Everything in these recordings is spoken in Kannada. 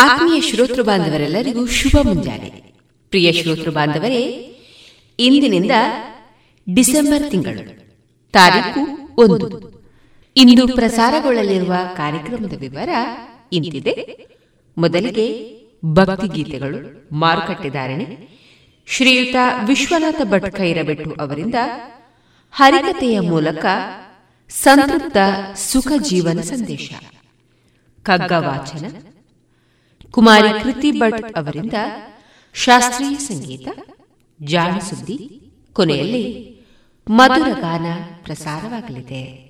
ಆತ್ಮೀಯ ಶ್ರೋತೃ ಬಾಂಧವರೆಲ್ಲರಿಗೂ ಶುಭ ಮುಂಜಾನೆ. ಪ್ರಿಯ ಶ್ರೋತೃ ಬಾಂಧವರೇ ಇಂದಿನಿಂದ ಡಿಸೆಂಬರ್ ತಿಂಗಳು, ತಾರೀಕು ಒಂದು. ಇಂದು ಪ್ರಸಾರಗೊಳ್ಳಲಿರುವ ಕಾರ್ಯಕ್ರಮದ ವಿವರ ಇಂತಿದೆ. ಮೊದಲಿಗೆ ಭಕ್ತಿಗೀತೆಗಳು ಮಾರುಕಟ್ಟೆದಾರಣೆ, ಶ್ರೀಯುತ ವಿಶ್ವನಾಥ ಭಟ್ ಖೈರಬೆಟ್ಟು ಅವರಿಂದ ಹರಿಕತೆಯ ಮೂಲಕ ಸಂತೃಪ್ತ ಸುಖ ಜೀವನ ಸಂದೇಶ ಕಗ್ಗ ವಾಚನ ಕುಮಾರಿ ಕೃತಿ ಭಟ್ ಅವರಿಂದ ಶಾಸ್ತ್ರೀಯ ಸಂಗೀತ ಜಾಣ ಕೊನೆಯಲ್ಲಿ ಮಧುರ ಗಾನ ಪ್ರಸಾರವಾಗಲಿದೆ.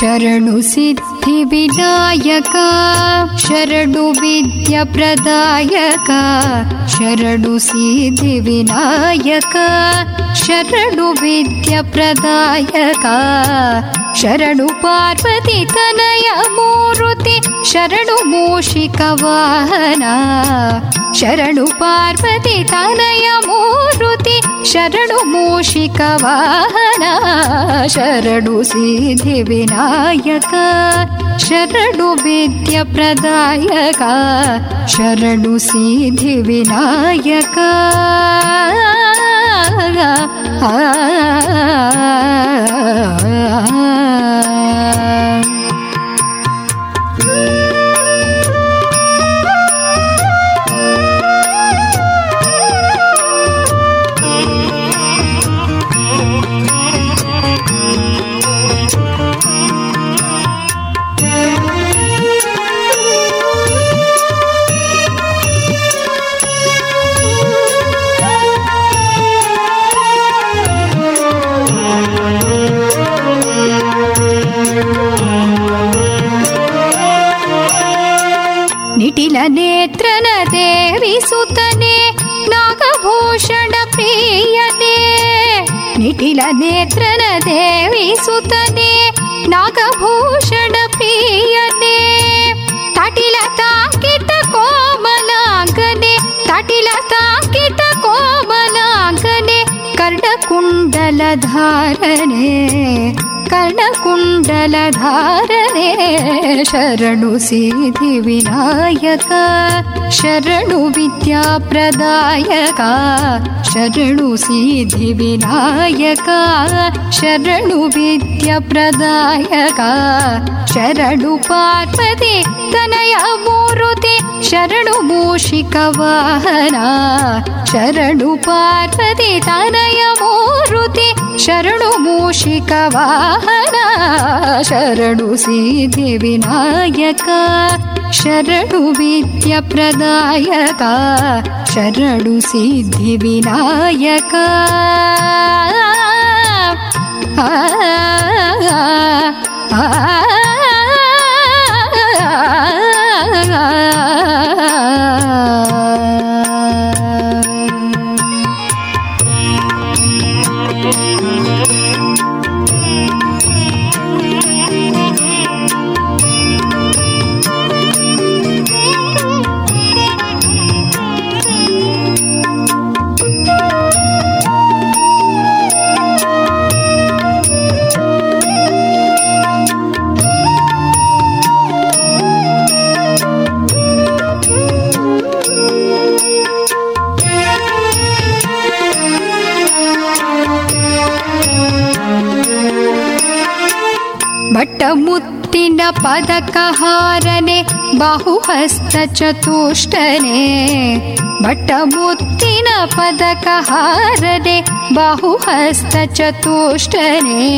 शरणु सिद्धिविनायक शरणु विद्यप्रदायक शरणु सिद्धिविनायक शरणु विद्यप्रदायक शरणु पार्वती तनय मूरुति शरणु मूषिकवाहना ಶರಣು ಪಾರ್ವತಿ ತನಯ ಮೂರುತಿ ಶರಣು ಮೂಷಿಕ ವಾಹನ ಶರಣು ಸಿದ್ಧಿ ವಿನಾಯಕ ಶರಣು ವಿದ್ಯ ಪ್ರದಾಯಕ ಶರಣು ಸಿದ್ಧಿ ವಿನಾಯಕ ಆ ಮಿಠಿಲ ನೇತ್ರನ ದೇವಿ ಸುತನೆ ನಾಗಭೂಷಣ ಪಿಯನೆ ತಟಿಲ ತಾಕಿತ ಕೋಮಲಾಂಗನೆ ತಟಿಲ ತಾಕಿತ ಕೋಮಲಾಂಗನೆ ಕರ್ಣಕುಂಡಲ ಧಾರನೆ कर्णकुण्डलधारणे शरणु सिद्धिविनायक शरणु विद्याप्रदायका शरणु सिद्धिविनायका शरणु विद्याप्रदायका शरणु पार्वती ತನಯ ಮೂರುತಿ ಶರಣು ಮೂಷಿಕ ವಾಹನ ಶರಣು ಪಾರ್ವತಿ ತನಯ ಮೂರುತಿ ಶರಣು ಮೂಷಿಕ ವಾಹನ ಶರಣು ಸೀತಿ ವಿನಾಯಕ ಶರಣು ವಿದ್ಯ ಪ್ರದಾಯಕ ಶರಣು ಸಿದ್ಧಿ ವಿನಾಯಕ ಆ love. ಪದಕಹಾರನೆ ಬಾಹುಹಸ್ತ ಚತುಷ್ಟನೆ.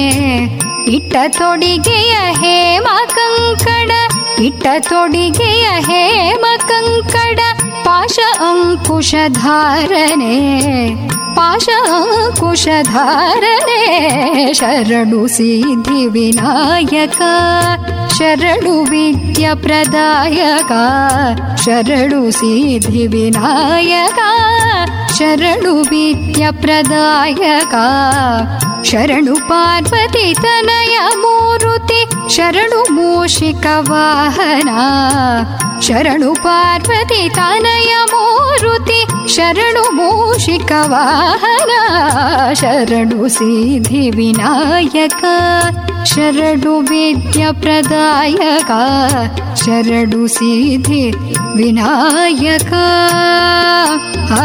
ಇಟ್ಟ ತೊಡಿಗೆಯ ಹೇಮ ಕಂಕಣ ಇಟ್ಟ ತೊಡಿಗೆಯ ಹೇಮ ಕಂಕಡ ಪಾಶ ಅಂಕುಶಧಾರನೆ पाशकुशधारणे शरणु सिद्धिविनायक शरणु विद्यप्रदायका शरणु सिद्धिविनायका शरणु विद्यप्रदायका ಶರಣು ಪಾರ್ವತಿ ತನಯ ಮೂರುತಿ ಶರಣು ಮೂಷಿಕ ವಾಹನ ಶರಣು ಪಾರ್ವತಿ ತನಯ ಮೂರುತಿ ಶರಣು ಮೂಷಿಕ ವಾಹನ ಶರಣು ಸಿದ್ಧಿ ವಿನಾಯಕ ಶರಣು ವಿದ್ಯ ಪ್ರದಾಯಕ ಶರಣು ಸಿದ್ಧಿ ವಿನಾಯಕ ಆ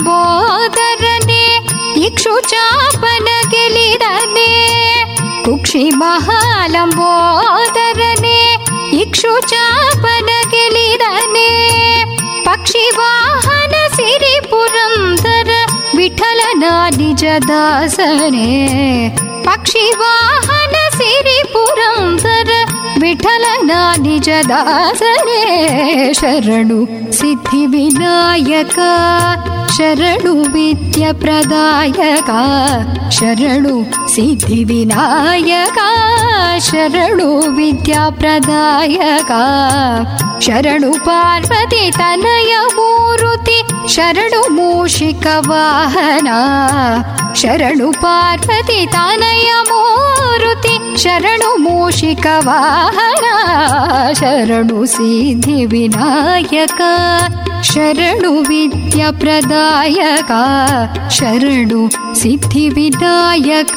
महालम्बोदरने इक्षुचापन गिलिरने कुक्षि महालम्बोदरने इक्षुचापन गिलिरने पक्षिवाहन सिरिपुरन्दर विठलन निजदासने पक्षिवाहन सिरिपुरन्दर विठलन निजदासने शरणु सिद्धिविनायक शरणु विद्यप्रदायका शरणु सिद्धिविनायका शरणु विद्याप्रदायका शरणु पार्वती तनय मूरुति शरणु मूषिकवाहना शरणु पार्वती तनय मूरुति शरणु मूषिकवाहना शरणु विद्याप्रदायका शरणु सिद्धिविनायक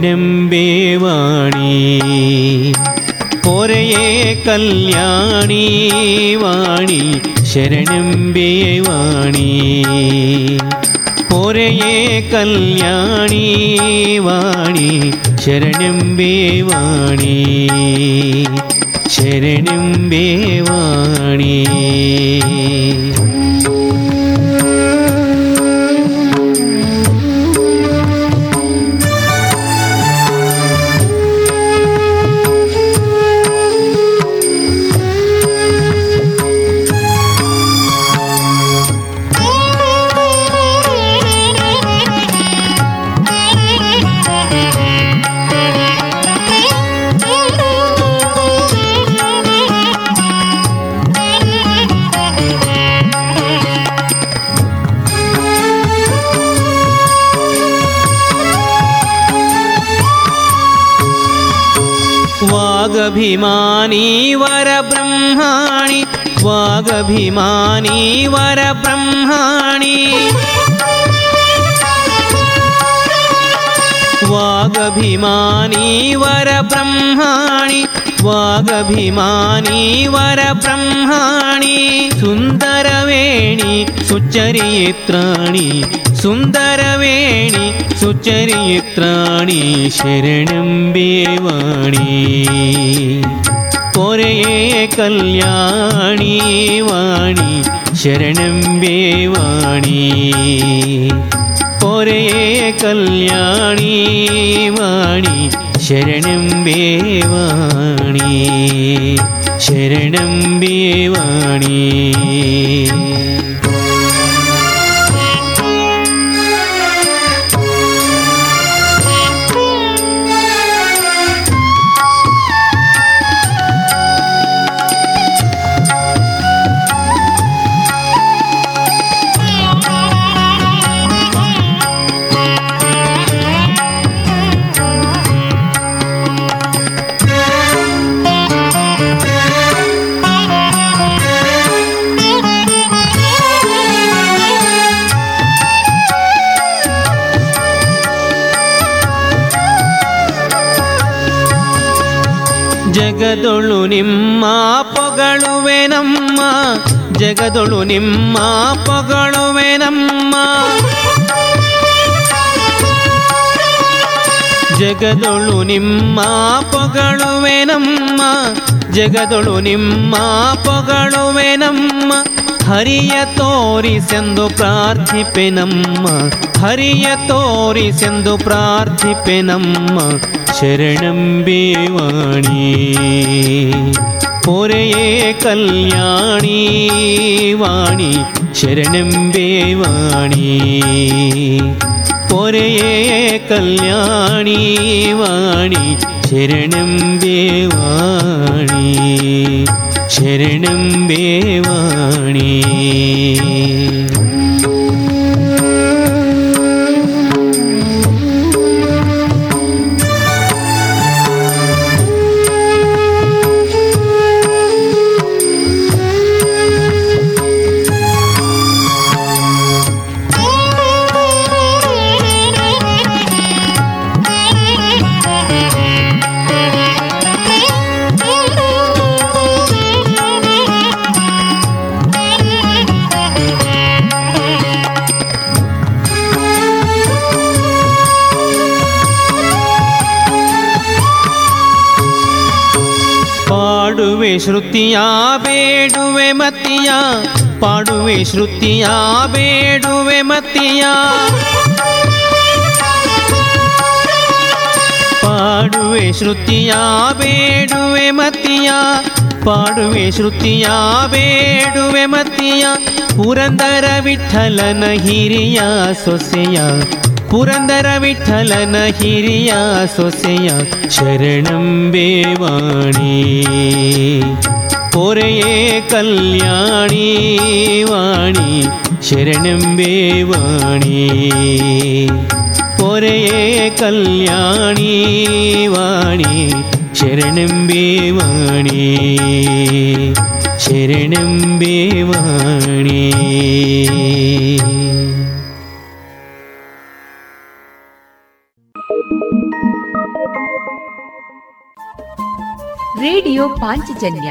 ജഗദമ്പേ വാണി. പോരയേ കല്യാണി വാണി ശരണമ്പേ വാണി. പോരയേ കല്യാണി വാണി ശരണമ്പേ വാണി. ശരണമ്പേ വാണി. वागभिमानी वरब्रह्माणि। वागभिमानी वरब्रह्माणि वागभिमानी वरब्रह्माणि। सुन्दरवेणि सुचरित्राणि सुन्दरवेणि सुचरित्राणि പോരയേ കല്യാണി വാണി ശരണം വേവാണി പോരയേ കല്യാണി വാണി ശരണം വേവാണി ശരണം വേവാണി ನಿಮ್ಮ ಪೊಗಳುವೆ ನಮ್ಮ ಜಗದೊಳು ನಿಮ್ಮ ಪೊಗಳುವೆ ನಮ್ಮ ಜಗದೊಳು ನಿಮ್ಮ ಪೊಗಳುವೆ ನಮ್ಮ ಹರಿಯ ತೋರಿಸೆಂದು ಪ್ರಾರ್ಥಿಪೆ ನಮ್ಮ ಹರಿಯ ತೋರಿಸೆಂದು ಪ್ರಾರ್ಥಿಪೆ ನಮ್ಮ പോരയേ കല്യാണി വാണി ശരണമെമ്പേ വാണി പോരയേ കല്യാണി വാണി ശരണമെമ്പേ വാണി ശരണമെമ്പേ വാണി ಶ್ರುತಿಯ ಬೇಡುವೆ ಮತಿಯ ಪಾಡುವೆ ಶ್ರುತಿಯ ಬೇಡುವೆ ಮತಿಯ ಪಾಡುವೆ ಶ್ರುತಿಯ ಬೇಡುವೆ ಮತಿಯ ಪಾಡುವೆ ಶ್ರುತಿಯ ಬೇಡುವೆ ಮತಿಯ ಪುರಂದರ ವಿಠಲನ ಹಿರಿಯ ಸೊಸೆಯ ಪುರಂದರ ವಿಠಲನ ಹಿರಿಯ ಸೊಸೆಯ ಶರಣಂಬೆ ವಾಣಿ ಪೊರೆಯೇ ಕಲ್ಯಾಣಿ ವಾಣಿ ಶರಣಂಬೆ ವಾಣಿ ಪೊರೆಯೇ ಕಲ್ಯಾಣಿ ವಾಣಿ ಶರಣಂಬೆ ವಾಣಿ ಶರಣಂಬೆ ವಾಣಿ ರೇಡಿಯೋ ಪಾಂಚಜನ್ಯ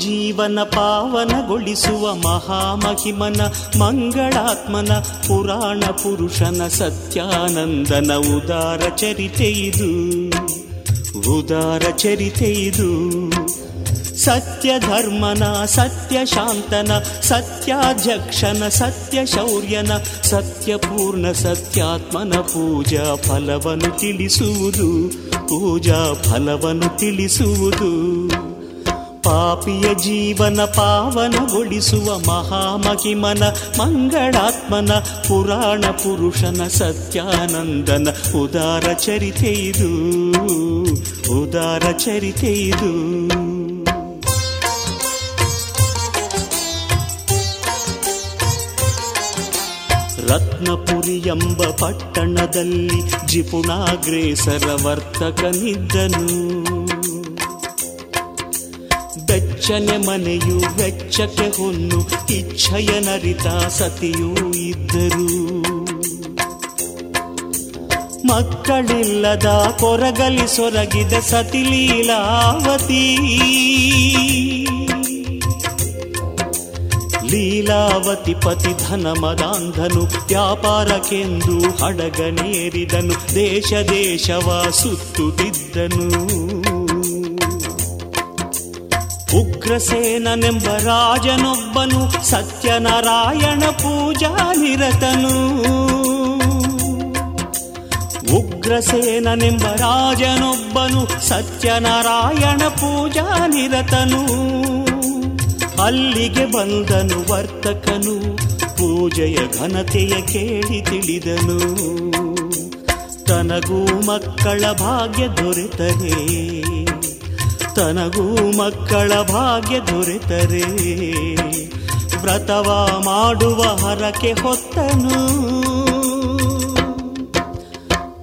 ಜೀವನ ಪಾವನಗೊಳಿಸುವ ಮಹಾಮಹಿಮನ, ಮಂಗಳಾತ್ಮನ, ಪುರಾಣ ಪುರುಷನ ಸತ್ಯಾನಂದನ ಉದಾರ ಚರಿತೆ ಇದು. ಉದಾರ ಚರಿತೆ ಇದು. ಸತ್ಯ ಧರ್ಮನ ಸತ್ಯ ಶಾಂತನ ಸತ್ಯಾಧ್ಯಕ್ಷನ ಸತ್ಯ ಶೌರ್ಯನ ಸತ್ಯಪೂರ್ಣ ಸತ್ಯಾತ್ಮನ ಪೂಜಾ ಫಲವನ್ನು ತಿಳಿಸುವುದು, ಪೂಜಾ ಫಲವನ್ನು ತಿಳಿಸುವುದು. ಪಾಪಿಯ ಜೀವನ ಪಾವನಗೊಳಿಸುವ ಮಹಾಮಹಿಮನ ಮಂಗಳಾತ್ಮನ ಪುರಾಣ ಪುರುಷನ ಸತ್ಯಾನಂದನ ಉದಾರ ಚರಿತೆ ಇದು ಉದಾರ ಚರಿತೆ ಇದು ರತ್ನಪುರಿ ಎಂಬ ಪಟ್ಟಣದಲ್ಲಿ ಜಿಪುಣಾಗ್ರೇಸರ ವರ್ತಕನಿದ್ದನು ಬೆಚ್ಚನೆ ಮನೆಯು ವೆಚ್ಚಕ್ಕೆ ಹೊನ್ನು ಇಚ್ಛೆಯನರಿತ ಸತಿಯೂ ಇದ್ದರು. ಮಕ್ಕಳಿಲ್ಲದ ಕೊರಗಲಿ ಸೊರಗಿದ ಸತಿಲೀಲಾವತಿ ಲೀಲಾವತಿ. ಪತಿ ಧನ ಮದಾಂಧನು ವ್ಯಾಪಾರಕ್ಕೆಂದು ಹಡಗನೇರಿದನು, ದೇಶ ದೇಶವ ಸುತ್ತುತ್ತಿದ್ದನು. ಉಗ್ರಸೇನನೆಂಬ ರಾಜನೊಬ್ಬನು ಸತ್ಯನಾರಾಯಣ ಪೂಜಾ ನಿರತನು ಉಗ್ರಸೇನನೆಂಬ ರಾಜನೊಬ್ಬನು ಸತ್ಯನಾರಾಯಣ ಪೂಜಾ ನಿರತನು ಅಲ್ಲಿಗೆ ಬಂದನು ವರ್ತಕನು, ಪೂಜೆಯ ಘನತೆಯ ಕೇಳಿ ತಿಳಿದನು. ತನಗೂ ಮಕ್ಕಳ ಭಾಗ್ಯ ದೊರೆತರೆ ತನಗೂ ಮಕ್ಕಳ ಭಾಗ್ಯ ದೊರೆತರೆ. ವ್ರತವ ಮಾಡುವ ಹರಕೆ ಹೊತ್ತನು.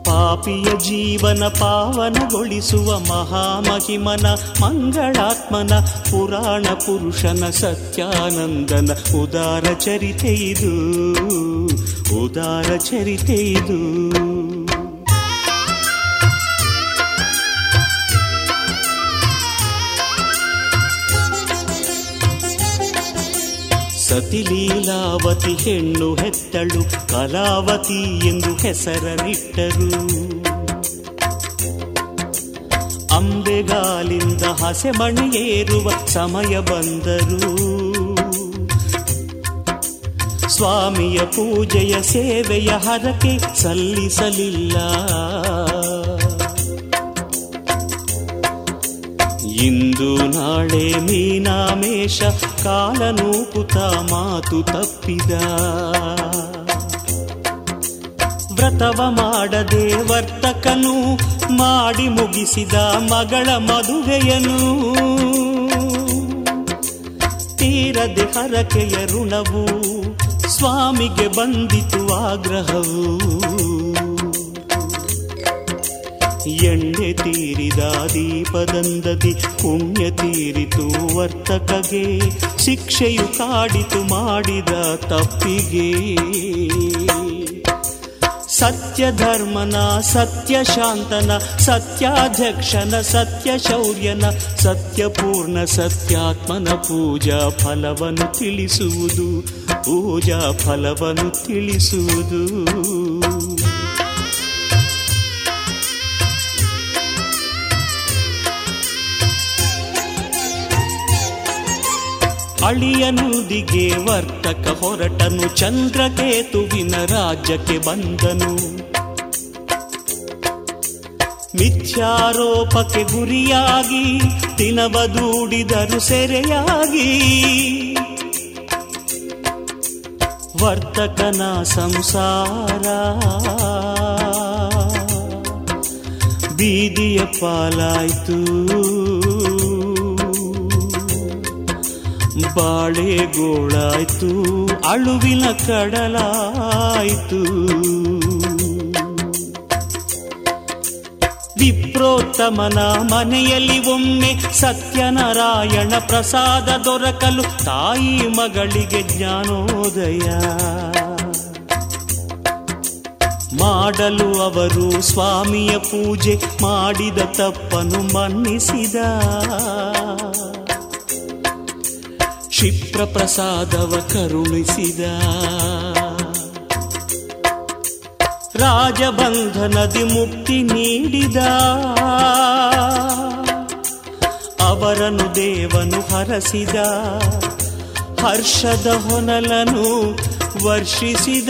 ಪಾಪಿಯ ಜೀವನ ಪಾವನಗೊಳಿಸುವ ಮಹಾಮಹಿಮನ ಮಂಗಳಾತ್ಮನ ಪುರಾಣ ಪುರುಷನ ಸತ್ಯಾನಂದನ ಉದಾರ ಚರಿತೆ ಇದು. ಉದಾರ ಚರಿತೆ ಇದು. ಸತಿಲೀಲಾವತಿ ಹೆಣ್ಣು ಹೆತ್ತಳು, ಕಲಾವತಿ ಎಂದು ಹೆಸರನಿಟ್ಟರು. ಅಂಬೆಗಾಲಿಂದ ಹಸೆಮಣಿಯೇರುವ ಸಮಯ ಬಂದರು. ಸ್ವಾಮಿಯ ಪೂಜೆಯ ಸೇವೆಯ ಹರಕೆ ಸಲ್ಲಿಸಲಿಲ್ಲ. ಇಂದು ನಾಳೆ ಮೀನಾಮೇಷ ಕಾಲನೂಪುತ ಮಾತು ತಪ್ಪಿದ. ವ್ರತವ ಮಾಡದೆ ವರ್ತಕನು ಮಾಡಿ ಮುಗಿಸಿದ ಮಗಳ ಮದುವೆಯನು. ತೀರದೆ ಹರಕೆಯ ಋಣವು ಸ್ವಾಮಿಗೆ ಬಂದಿತು ಆಗ್ರಹವು. ಎಣ್ಣೆ ತೀರಿದ ದೀಪದಂದದಿ ಪುಣ್ಯ ತೀರಿತು ವರ್ತಕಗೆ, ಶಿಕ್ಷೆಯು ಕಾಡಿತು ಮಾಡಿದ ತಪ್ಪಿಗೆ. ಸತ್ಯ ಧರ್ಮನ ಸತ್ಯ ಶಾಂತನ ಸತ್ಯಾಧ್ಯಕ್ಷನ ಸತ್ಯ ಶೌರ್ಯನ ಸತ್ಯಪೂರ್ಣ ಸತ್ಯಾತ್ಮನ ಪೂಜಾ ಫಲವನ್ನು ತಿಳಿಸುವುದು, ಪೂಜಾ ಫಲವನ್ನು ತಿಳಿಸುವುದು. ಅಳಿಯನುದಿಗೆ ವರ್ತಕ ಹೊರಟನು ಚಂದ್ರಕೇತುವಿನ ರಾಜ್ಯಕ್ಕೆ ಬಂದನು. ಮಿಥ್ಯಾರೋಪಕ್ಕೆ ಗುರಿಯಾಗಿ ದಿನವದೂಡಿದರು ಸೆರೆಯಾಗಿ. ವರ್ತಕನ ಸಂಸಾರ ಬೀದಿಯ ಪಾಲಾಯ್ತು. ಬಾಳೆಗೋಳಾಯ್ತು ಅಳುವಿನ ಕಡಲಾಯ್ತು. ವಿಪ್ರೋತ್ತಮನ ಮನೆಯಲ್ಲಿ ಒಮ್ಮೆ ಸತ್ಯನಾರಾಯಣ ಪ್ರಸಾದ ದೊರಕಲು ತಾಯಿ ಮಗಳಿಗೆ ಜ್ಞಾನೋದಯ. ಮಾಡಲು ಅವರು ಸ್ವಾಮಿಯ ಪೂಜೆ ಮಾಡಿದ ತಪ್ಪನು ಮನ್ನಿಸಿದ. ಕ್ಷಿಪ್ರ ಪ್ರಸಾದವ ಕರುಣಿಸಿದ. ರಾಜಬಂಧನದಿ ಮುಕ್ತಿ ನೀಡಿದ. ಅವರನ್ನು ದೇವನು ಹರಸಿದ. ಹರ್ಷದ ಹೊನಲನು ವರ್ಷಿಸಿದ.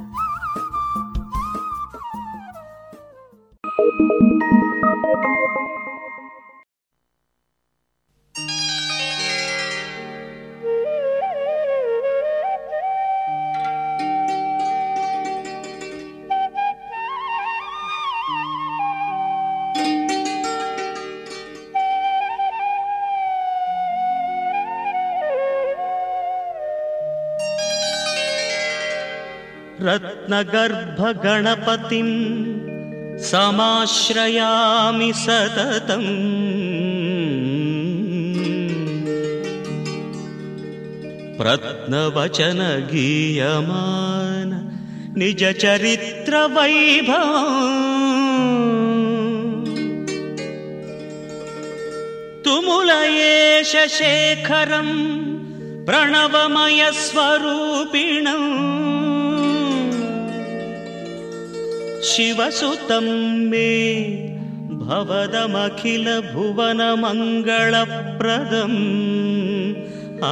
रत्नगर्भगणपतिं समाश्रयामि सततम्। प्रत्नवचनगीयमान निजचरित्रवैभव। तुमुलयेश शेखरम् प्रणवमयस्वरूपिणम् शिवसुतं मे भवदमखिलभुवनमङ्गलप्रदम्। आ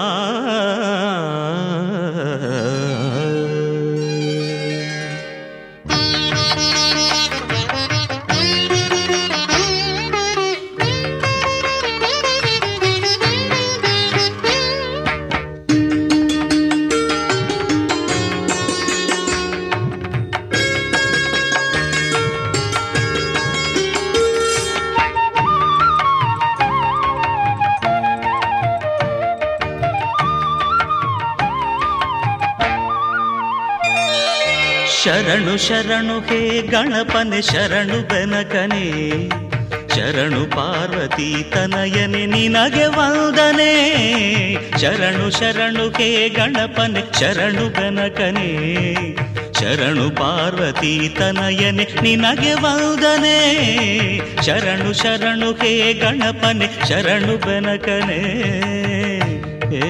ಶರಣು ಶರಣು ಹೇ ಗಣಪನೆ ಶರಣು ಬೆನಕನೆ ಶರಣು ಪಾರ್ವತಿ ತನಯನೆ ನಿನಗೆ ವಂದನೆ. ಶರಣು ಶರಣು ಹೇ ಗಣಪನೆ ಶರಣು ಬೆನಕನೆ ಶರಣು ಪಾರ್ವತಿ ತನಯನೆ ನಿನಗೆ ವಂದನೆ. ಶರಣು ಶರಣು ಹೇ ಗಣಪನೆ ಶರಣು ಬೆನಕನೆ ಏ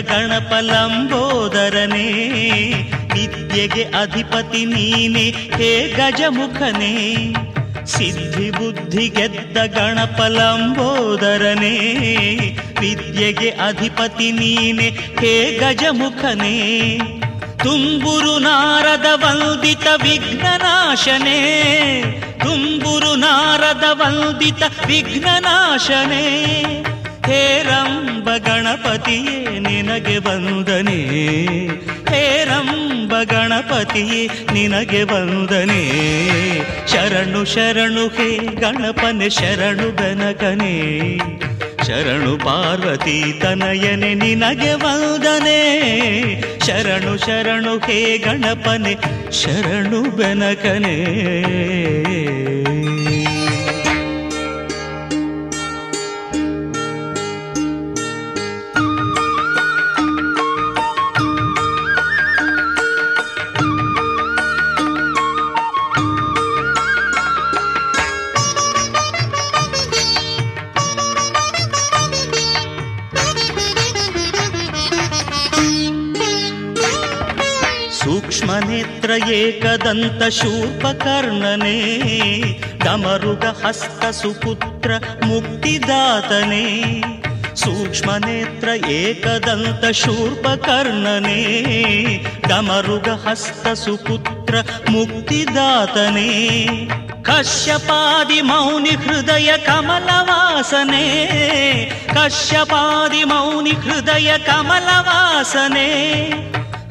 ಗಣಪ ಲಂಬೋದರನೇ ವಿದ್ಯೆಗೆ ಅಧಿಪತಿ ನೀನೆ, ಹೇ ಗಜಮುಖನೇ. ಸಿದ್ಧಿ ಬುದ್ಧಿ ಗೆದ್ದ ಗಣಪ ಲಂಬೋದರನೇ ವಿದ್ಯೆಗೆ ಅಧಿಪತಿ ನೀನೆ, ಹೇ ಗಜಮುಖನೇ. ತುಂಬುರು ನಾರದ ವಂದಿತ ವಿಘ್ನನಾಶನೇ, ತುಂಬುರು ನಾರದ ವಂದಿತ ವಿಘ್ನನಾಶನೇ. ಹೇರಂಬ ಗಣಪತಿಯೇ, ನಿನಗೆ ವಂದನೆ. ಹೇರಂಬ ಗಣಪತಿಯೇ, ನಿನಗೆ ವಂದನೆ. ಶರಣು ಶರಣು, ಹೇ ಗಣಪನೆ, ಶರಣು ಬೆನಕನೆ ಶರಣು ಪಾರ್ವತಿ ತನಯನೆ, ನಿನಗೆ ವಂದನೆ. ಶರಣು ಶರಣು, ಹೇ ಗಣಪನೆ, ಶರಣು ಬೆನಕನೆ एकदन्तशूर्प डमरुगहस्तसुपुत्र मुक्तिदातने सूक्ष्मनेत्र एकदन्तशूर्पकर्णने डमरुगहस्तसुपुत्र मुक्तिदातने कश्यपादिमौनिहृदय कमलवासने कश्यपादिमौनिहृदय कमलवासने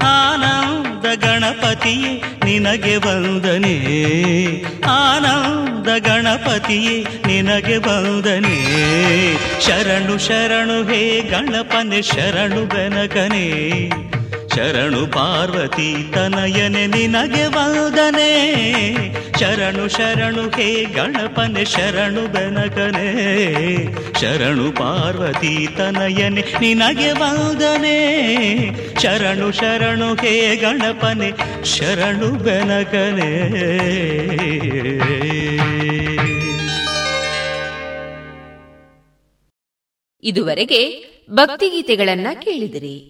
ಆನಂದ ಗಣಪತಿಯೇ ನಿನಗೆ ವಂದನೆ. ಆನಂದ ಗಣಪತಿಯೇ ನಿನಗೆ ವಂದನೆ. ಶರಣು ಶರಣು ಹೇ ಗಣಪನೆ ಶರಣು ಬೆನಕನೆ. ಶರಣು ಪಾರ್ವತಿ ತನಯನೆ ನಿನಗೆ ವಂದನೆ. ಶರಣು ಶರಣು, ಹೇ ಗಣಪನೆ, ಶರಣು ಬೆನಕನೆ. ಶರಣು ಪಾರ್ವತಿ ತನಯನೆ ನಿನಗೆ ವಂದನೆ. ಶರಣು ಶರಣು, ಹೇ ಗಣಪನೆ, ಶರಣು ಬೆನಕನೆ. ಇದುವರೆಗೆ ಭಕ್ತಿಗೀತೆಗಳನ್ನ ಕೇಳಿದಿರಿ.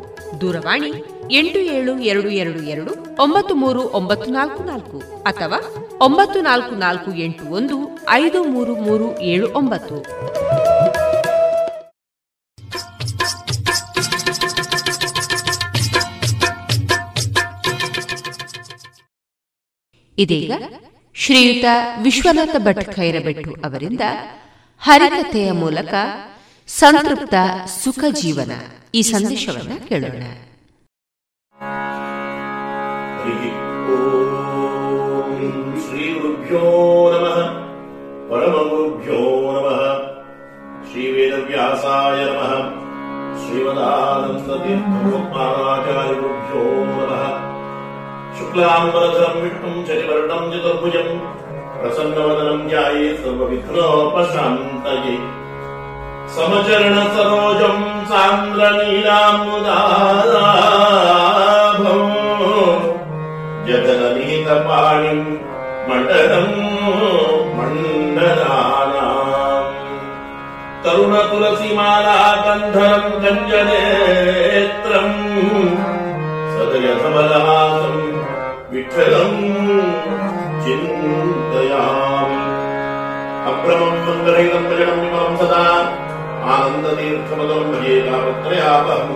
ದೂರವಾಣಿ ಎಂಟು ಏಳು ಎರಡು ಎರಡು ಎರಡು ಒಂಬತ್ತು ಮೂರು ಒಂಬತ್ತು ನಾಲ್ಕು ನಾಲ್ಕು ಅಥವಾ ಒಂಬತ್ತು ನಾಲ್ಕು ನಾಲ್ಕು ಎಂಟು ಒಂದು ಐದು ಮೂರು ಮೂರು ಏಳು ಒಂಬತ್ತು. ಇದೀಗ ಶ್ರೀಯುತ ವಿಶ್ವನಾಥ ಭಟ್ ಖೈರಬೆಟ್ಟು ಅವರಿಂದ ಹರಿಕಥೆಯ ಮೂಲಕ ಸಂತೃಪ್ತ ಸುಖ ಜೀವನ ಈ ಸಂದೇಶವನ್ನು ಕೇಳೋಣ ಶ್ರೀ ಗುರುಭ್ಯೋ ನಮಃ ಪರಮಗುರುಭ್ಯೋ ನಮಃ ಶ್ರೀ ವೇದವ್ಯಾಸಾಯ ನಮಃ ಶ್ರೀಮದಾನಂದತೀರ್ಥೋಪಾಚಾರ್ಯಗುರುಭ್ಯೋ ನಮಃ शुक्लाम्बरधरम् विष्णुम् चरिवर्णम् चतुर्भुजम् प्रसन्नवदनम् ध्याये सर्वविघ्नोपशान्तये समचरण सरोजम् सान्द्रनीलामुदाभम् जगननीतपाणिम् मण्डलम् मण्डलानाम् तरुणतुलसीमाला कन्धरम् गञ्जनेत्रम् सदयसमलहासम् विठ्ठलम् चिन्तयामि। अप्रमम् मङ्गलैकम् प्रजनम् विमलम् सदा आनन्दतीर्थमदम् भजे तापत्रयापहम्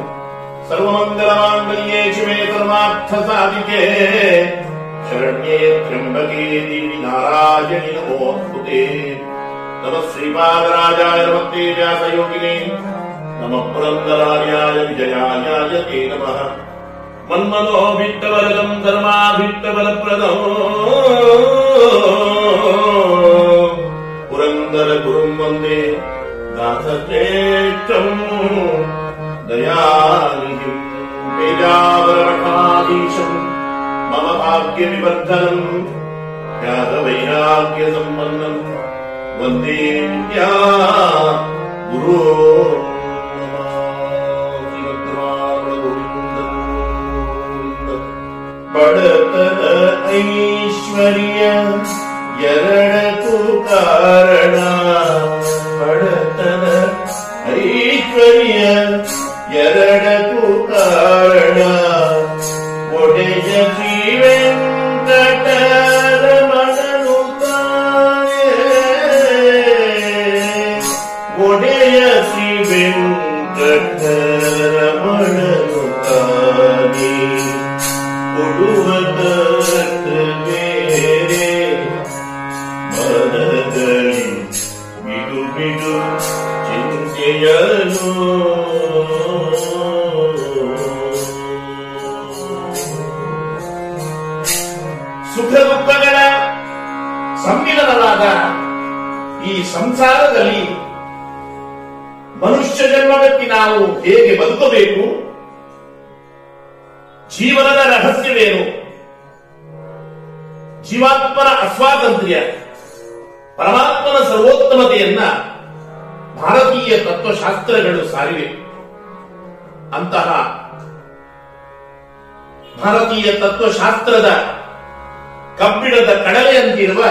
सर्वमङ्गलमाङ्गल्ये शिवे सर्वार्थसाधिके शरण्ये त्र्यम्बके देवि नारायणि नमोऽस्तु ते नमः श्रीपादराजाय नमस्ते व्यासयोगिने नमः पुरन्दरार्याय विजयाय ते नमः मन्मनोभिष्टवरदम् धर्माभिष्टबलप्रदम् पुरन्दर गुरुम् वन्दे दासश्रेष्ठम् दयानिधिम् पेजावरमठाधीशम् मम भाग्यविवर्धनम् ख्यातवैराग्यसम्पन्नम् वन्देत्या गुरो படுத்தத ஐஸ்வர்யம் எரண கூட்டார ನಾವು ಹೇಗೆ ಬದುಕಬೇಕು? ಜೀವನದ ರಹಸ್ಯವೇನು? ಜೀವಾತ್ಮನ ಅಸ್ವಾತಂತ್ರ್ಯ, ಪರಮಾತ್ಮನ ಸರ್ವೋತ್ತಮತೆಯನ್ನ ಭಾರತೀಯ ತತ್ವಶಾಸ್ತ್ರಗಳು ಸಾರಿವೆ. ಅಂತಹ ಭಾರತೀಯ ತತ್ವಶಾಸ್ತ್ರದ ಕಬ್ಬಿಣದ ಕಡಲೆಯಂತಿರುವ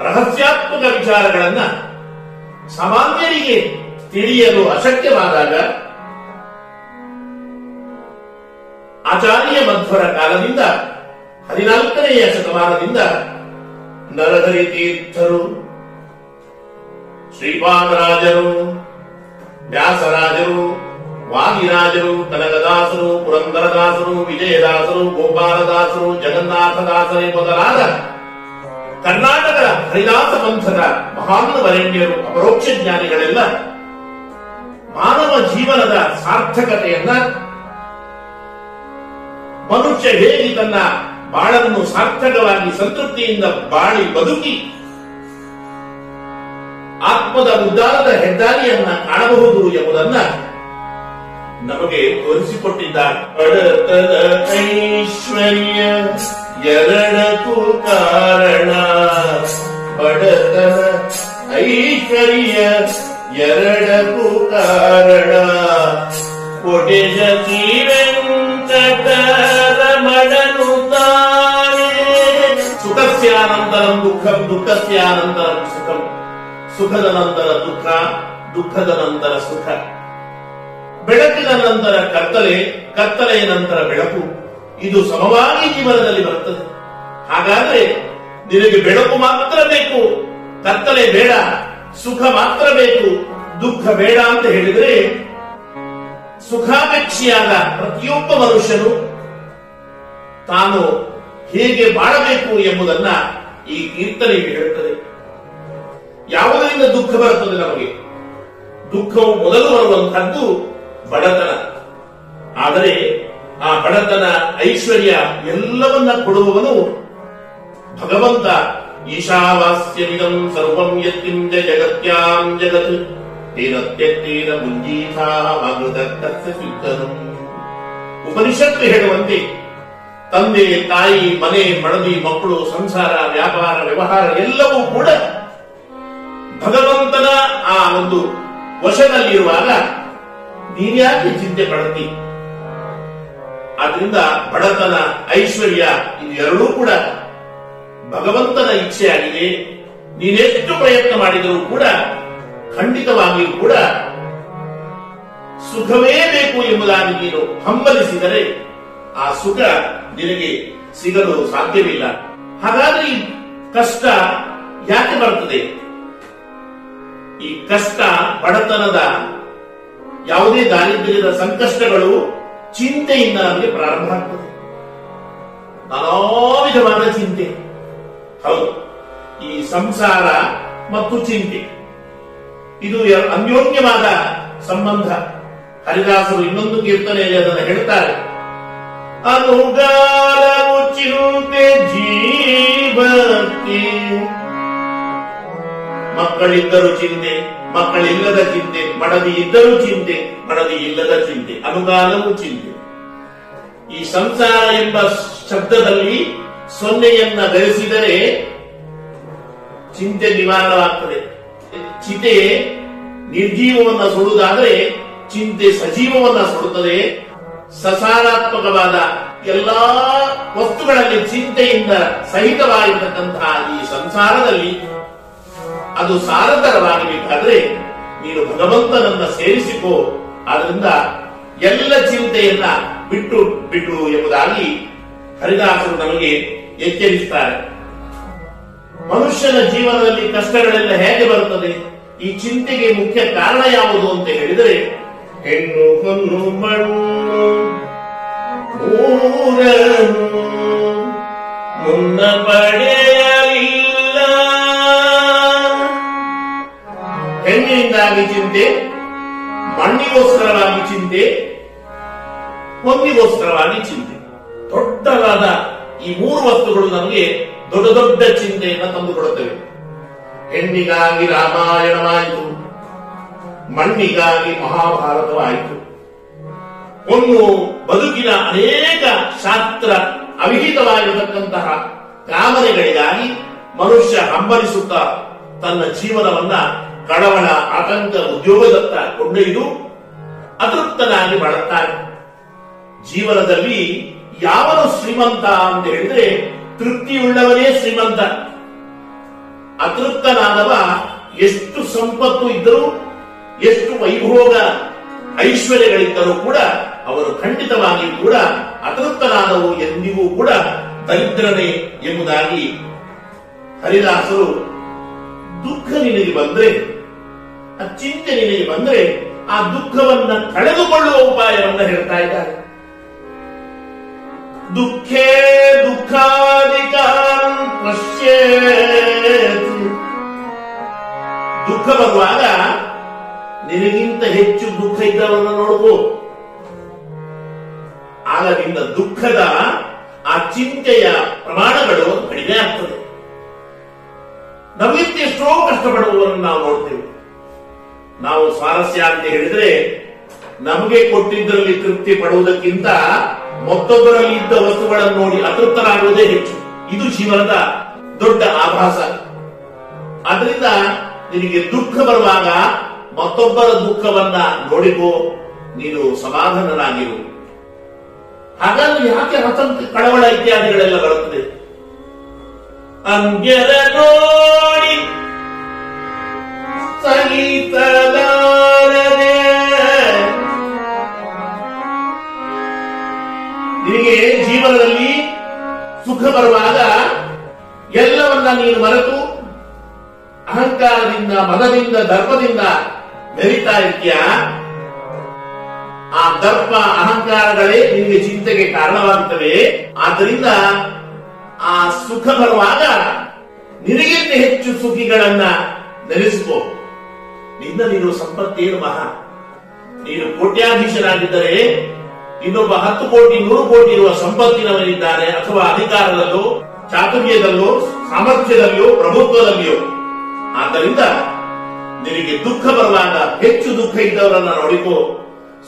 ರಹಸ್ಯಾತ್ಮಕ ವಿಚಾರಗಳನ್ನ ಸಾಮಾನ್ಯರಿಗೆ ತಿಳಿಯಲು ಅಶಕ್ಯವಾದಾಗ ಆಚಾರ್ಯ ಮಧ್ವರ ಕಾಲದಿಂದ ಹದಿನಾಲ್ಕನೆಯ ಶತಮಾನದಿಂದ ನರಹರಿ ತೀರ್ಥರು, ಶ್ರೀಪಾದರಾಜರು, ವ್ಯಾಸರಾಜರು, ವಾದಿರಾಜರು, ಕನಕದಾಸರು, ಪುರಂದರದಾಸರು, ವಿಜಯದಾಸರು, ಗೋಪಾಲದಾಸರು, ಜಗನ್ನಾಥದಾಸರೇ ಮೊದಲಾದ ಕರ್ನಾಟಕ ಹರಿದಾಸ ಪಂಥದ ಮಹಾನ್ ವರೆಣ್ಯರು, ಅಪರೋಕ್ಷ ಜ್ಞಾನಿಗಳೆಲ್ಲ ಮಾನವ ಜೀವನದ ಸಾರ್ಥಕತೆಯನ್ನ ಮನುಷ್ಯ ಹೇಗೆ ತನ್ನ ಬಾಳನ್ನು ಸಾರ್ಥಕವಾಗಿ ಸಂತೃಪ್ತಿಯಿಂದ ಬಾಳಿ ಬದುಕಿ ಆತ್ಮದ ಉದ್ದಾರದ ಹೆದ್ದಾರಿಯನ್ನ ಕಾಣಬಹುದು ಎಂಬುದನ್ನ ನಮಗೆ ತೋರಿಸಿಕೊಟ್ಟಿದ್ದಾರೆ ಎರಡಕ್ಕೂ ಕಾರಣ ಬಡತನ ಐಶ್ವರ್ಯ ಎರಡಕ್ಕೂ ಕಾರಣ ಒಡೆಯ ಶ್ರೀವೆಂಕಟರಮಣನು ತಾನೇ. ಸುಖಸ್ಯಾನಂತರಂ ದುಃಖಂ, ದುಃಖಸ್ಯಾನಂತರಂ ಸುಖಂ. ಸುಖದ ನಂತರ ದುಃಖ, ದುಃಖದ ನಂತರ ಸುಖ. ಬೆಳಕಿನ ನಂತರ ಕತ್ತಲೆ ಕತ್ತಲೆಯ ನಂತರ ಬೆಳಕು. ಇದು ಸಮವಾಗಿ ಜೀವನದಲ್ಲಿ ಬರುತ್ತದೆ. ಹಾಗಾದ್ರೆ ನಿನಗೆ ಬೆಳಕು ಮಾತ್ರ ಬೇಕು ಕತ್ತಲೆ ಬೇಡ. ಸುಖ ಮಾತ್ರ ಬೇಕು, ದುಃಖ ಬೇಡ ಅಂತ ಹೇಳಿದ್ರೆ, ಸುಖಾಪೇಕ್ಷಿಯಾದ ಪ್ರತಿಯೊಬ್ಬ ಮನುಷ್ಯನು ತಾನು ಹೇಗೆ ಬಾಳಬೇಕು ಎಂಬುದನ್ನ ಈ ಕೀರ್ತನೆ ಹೇಳುತ್ತದೆ. ಯಾವುದರಿಂದ ದುಃಖ ಬರುತ್ತದೆ ನಮಗೆ? ದುಃಖವು ಮೊದಲು ಬರುವಂತಹದ್ದು ಬಡತನ. ಆದರೆ ಆ ಬಡತನ ಐಶ್ವರ್ಯ ಎಲ್ಲವನ್ನ ಕೊಡುವವನು ಭಗವಂತ ಈಶಾವಾಸ್ಯಮಿದಂ सर्वम् ಯತ್ಕಿಂಚ ಜಗತ್ಯಾಂ ಜಗತ್. ತೇನ ತ್ಯಕ್ತೇನ ಮುಂಜೀಥಾ ಮಗದತ್ತಸ್ಯ ಸಿದ್ಧನು ಉಪನಿಷತ್ತು ಹೇಳುವಂತೆ, ತಂದೆ, ತಾಯಿ, ಮನೆ, ಮಡದಿ, ಮಕ್ಕಳು, ಸಂಸಾರ, ವ್ಯಾಪಾರ, ವ್ಯವಹಾರ ಎಲ್ಲವೂ ಕೂಡ ಭಗವಂತನ ಆ ಒಂದು ವಶದಲ್ಲಿರುವಾಗ ನೀನ್ಯಾಕೆ ಚಿಂತೆ ಪಡುತ್ತಿ ಆದ್ರಿಂದ ಬಡತನ, ಐಶ್ವರ್ಯ, ಇದು ಎರಡೂ ಕೂಡ ಭಗವಂತನ ಇಚ್ಛೆಯಾಗಿದೆ. ನೀನೆಷ್ಟು ಪ್ರಯತ್ನ ಮಾಡಿದರೂ ಕೂಡ, ಖಂಡಿತವಾಗಿಯೂ ಕೂಡ ಸುಖವೇ ಬೇಕು ಎಂಬುದಾಗಿ ನೀನು ಹಂಬಲಿಸಿದರೆ ಆ ಸುಖ ನಿನಗೆ ಸಿಗಲು ಸಾಧ್ಯವಿಲ್ಲ. ಹಾಗಾದ್ರೆ ಈ ಕಷ್ಟ ಯಾಕೆ ಬರ್ತದೆ ಈ ಕಷ್ಟ, ಬಡತನದ ಯಾವುದೇ ದಾರಿದ್ರ್ಯದ ಸಂಕಷ್ಟಗಳು ಚಿಂತೆಯಿಂದ ನಮಗೆ ಪ್ರಾರಂಭ ಆಗ್ತದೆ. ನಾನಾ ವಿಧವಾದ ಚಿಂತೆ. ಹೌದು. ಈ ಸಂಸಾರ ಮತ್ತು ಚಿಂತೆ. ಇದು ಅನ್ಯೋನ್ಯವಾದ ಸಂಬಂಧ. ಹರಿದಾಸರು ಇನ್ನೊಂದು ಕೀರ್ತನೆಯಲ್ಲಿ ಅದನ್ನು ಹೇಳ್ತಾರೆ. ಅನುಗಾಲವು ಚಿಂತೆ ಜೀವಕ್ಕೆ. ಮಕ್ಕಳಿದ್ದರೂ ಚಿಂತೆ, ಮಕ್ಕಳಿಲ್ಲದ ಚಿಂತೆ, ಮಡದಿ ಇದ್ದರೂ ಚಿಂತೆ, ಮಡದಿ ಇಲ್ಲದ ಚಿಂತೆ, ಅನುಗಾಲವು ಚಿಂತೆ. ಈ ಸಂಸಾರ ಎಂಬ ಶಬ್ದದಲ್ಲಿ ಸೊನ್ನೆಯನ್ನ ಧರಿಸಿದರೆ ಚಿಂತೆ ನಿವಾರಣವಾಗ್ತದೆ. ಚಿತೆ ನಿರ್ಜೀವವನ್ನ ಸುಡುವುದಾದ್ರೆ ಚಿಂತೆ ಸಜೀವವನ್ನ ಸುಡುತ್ತದೆ. ಸಸಾರಾತ್ಮಕವಾದ ಎಲ್ಲಾ ವಸ್ತುಗಳಲ್ಲಿ ಚಿಂತೆಯಿಂದ ಸಹಿತವಾಗಿರತಕ್ಕಂತಹ ಈ ಸಂಸಾರದಲ್ಲಿ ಅದು ಸಾರತರವಾಗಬೇಕಾದ್ರೆ ನೀನು ಭಗವಂತನನ್ನ ಸೇರಿಸಿಕೋ. ಆದ್ರಿಂದ ಎಲ್ಲ ಚಿಂತೆಯನ್ನ ಬಿಟ್ಟು ಬಿಟ್ಟು ಎಂಬುದಾಗಿ ಹರಿದಾಸರು ನಮಗೆ ಎಚ್ಚರಿಸುತ್ತಾರೆ. ಮನುಷ್ಯನ ಜೀವನದಲ್ಲಿ ಕಷ್ಟಗಳೆಲ್ಲ ಹೇಗೆ ಬರುತ್ತದೆ? ಈ ಚಿಂತೆಗೆ ಮುಖ್ಯ ಕಾರಣ ಯಾವುದು ಅಂತ ಹೇಳಿದರೆ, ಹೆಣ್ಣು ಹೊನ್ನು ಮಣ್ಣು ಮುನ್ನ ಪಡೆಯಲಿಲ್ಲ. ಹೆಣ್ಣಿನಿಂದಾಗಿ ಚಿಂತೆ, ಮಣ್ಣಿಗೋಸ್ಕರವಾಗಿ ಚಿಂತೆ, ಹೊಂದಿಗೋಸ್ಕರವಾಗಿ ಚಿಂತೆ. ದೊಡ್ಡವಾದ ಈ ಮೂರು ವಸ್ತುಗಳು ನಮಗೆ ದೊಡ್ಡ ದೊಡ್ಡ ಚಿಂತೆಯನ್ನು ತಂದುಕೊಡುತ್ತವೆ. ಹೆಣ್ಣಿಗಾಗಿ ರಾಮಾಯಣವಾಯಿತು, ಮಣ್ಣಿಗಾಗಿ ಮಹಾಭಾರತವಾಯಿತು. ಒಂದು ಬದುಕಿನ ಅನೇಕ ಶಾಸ್ತ್ರ ಅವಿಹಿತವಾಗಿರತಕ್ಕಂತಹ ಕಾಮನೆಗಳಿಗಾಗಿ ಮನುಷ್ಯ ಹಂಬಲಿಸುತ್ತಾ ತನ್ನ ಜೀವನವನ್ನ ಕಳವಳ ಆತಂಕ, ಉದ್ಯೋಗದತ್ತ ಕೊಂಡೊಯ್ದು, ಅತೃಪ್ತನಾಗಿ ಬಾಳುತ್ತಾನೆ ಜೀವನದಲ್ಲಿ ಯಾವನು ಶ್ರೀಮಂತ ಅಂತ ಹೇಳಿದ್ರೆ ತೃಪ್ತಿಯುಳ್ಳವನೇ ಶ್ರೀಮಂತ. ಅತೃಪ್ತನಾದವ ಎಷ್ಟು ಸಂಪತ್ತು ಇದ್ದರೂ, ಎಷ್ಟು ವೈಭೋಗ ಐಶ್ವರ್ಯಗಳಿದ್ದರೂ ಕೂಡ ಅವರು ಖಂಡಿತವಾಗಿ ಕೂಡ ಅತೃಪ್ತನಾದವು ಎಂದಿಗೂ ಕೂಡ ದರಿದ್ರನೇ ಎಂಬುದಾಗಿ ಹರಿದಾಸರು ದುಃಖ ನಿನಗೆ ಬಂದ್ರೆ, ಆ ಚಿಂತೆ ನಿನಗೆ ಬಂದ್ರೆ ಆ ದುಃಖವನ್ನ ಕಳೆದುಕೊಳ್ಳುವ ಉಪಾಯವನ್ನ ಹೇಳ್ತಾ ಇದ್ದಾರೆ. ದುಃಖೇ ದುಃಖಾಧಿಕಾರಂ ಪಶ್ಯೇತ್. ದುಃಖ ಬರುವಾಗ ನಿನಗಿಂತ ಹೆಚ್ಚು ದುಃಖ ಇದ್ದವನ್ನ ನೋಡಬಹುದು ಆಗ ನಿನ್ನ ದುಃಖದ ಆ ಚಿಂತೆಯ ಪ್ರಮಾಣಗಳು ಕಡಿಮೆ ಆಗ್ತದೆ. ನಮಗಿಂತ ಎಷ್ಟೋ ಕಷ್ಟಪಡುವವರನ್ನು ನಾವು ನೋಡ್ತೇವೆ. ನಾವು ಸ್ವಾರಸ್ಯ ಅಂತ ಹೇಳಿದ್ರೆ ನಮಗೆ ಕೊಟ್ಟಿದ್ದರಲ್ಲಿ ತೃಪ್ತಿ ಪಡುವುದಕ್ಕಿಂತ ಮತ್ತೊಬ್ಬರಲ್ಲಿ ಇದ್ದ ವಸ್ತುಗಳನ್ನು ನೋಡಿ ಅತೃಪ್ತರಾಗುವುದೇ ಹೆಚ್ಚು. ಇದು ಜೀವನದ ದೊಡ್ಡ ಆಭಾಸ. ಅದರಿಂದ ನಿನಗೆ ದುಃಖ ಬರುವಾಗ ಮತ್ತೊಬ್ಬರ ದುಃಖವನ್ನ ನೋಡಿಕೋ, ನೀನು ಸಮಾಧಾನನಾಗಿರು. ಹಾಗಾಗಿ ಯಾಕೆ ಹತಂಕ ಕಳವಳ ಇತ್ಯಾದಿಗಳೆಲ್ಲ ಬರುತ್ತದೆ? ಅಂಗ್ಯರ ನೋಡಿ ಸಹಿತಲಾರದೆ ನಿನಗೆ ಜೀವನದಲ್ಲಿ ಸುಖ ಬರುವಾಗ ಎಲ್ಲವನ್ನ ನೀನು ಮರೆತು ಅಹಂಕಾರದಿಂದ, ಮದದಿಂದ, ದರ್ಪದಿಂದ ಮೆರಿತಾ ಇರ್ತೀಯ? ಆ ದರ್ಪ, ಅಹಂಕಾರಗಳೇ ನಿನಗೆ ಚಿಂತೆಗೆ ಕಾರಣವಾಗುತ್ತವೆ. ಆದ್ದರಿಂದ ಆ ಸುಖ ಬರುವಾಗ ನಿನಗಿಂತ ಹೆಚ್ಚು ಸುಖಿಗಳನ್ನ ನೆನೆಸಿಕೋ. ನಿನ್ನ ನೀನು ಸಂಪತ್ತೇನು ಮಹಾ ನೀನು ಕೋಟ್ಯಾಧೀಶನಾಗಿದ್ದರೆ ಇನ್ನೊಬ್ಬ ಹತ್ತು ಕೋಟಿ, ನೂರು ಕೋಟಿ ಇರುವ ಸಂಪತ್ತಿನವರಿದ್ದಾರೆ ಅಥವಾ ಅಧಿಕಾರದಲ್ಲೋ, ಚಾತುರ್ಯದಲ್ಲೋ, ಸಾಮರ್ಥ್ಯದಲ್ಲಿಯೋ, ಪ್ರಭುತ್ವದಲ್ಲಿಯೋ. ಆದ್ದರಿಂದ ನಿನಗೆ ದುಃಖ ಬರುವಾಗ ಹೆಚ್ಚು ದುಃಖ ಇದ್ದವರನ್ನ ನೋಡಿಕೋ.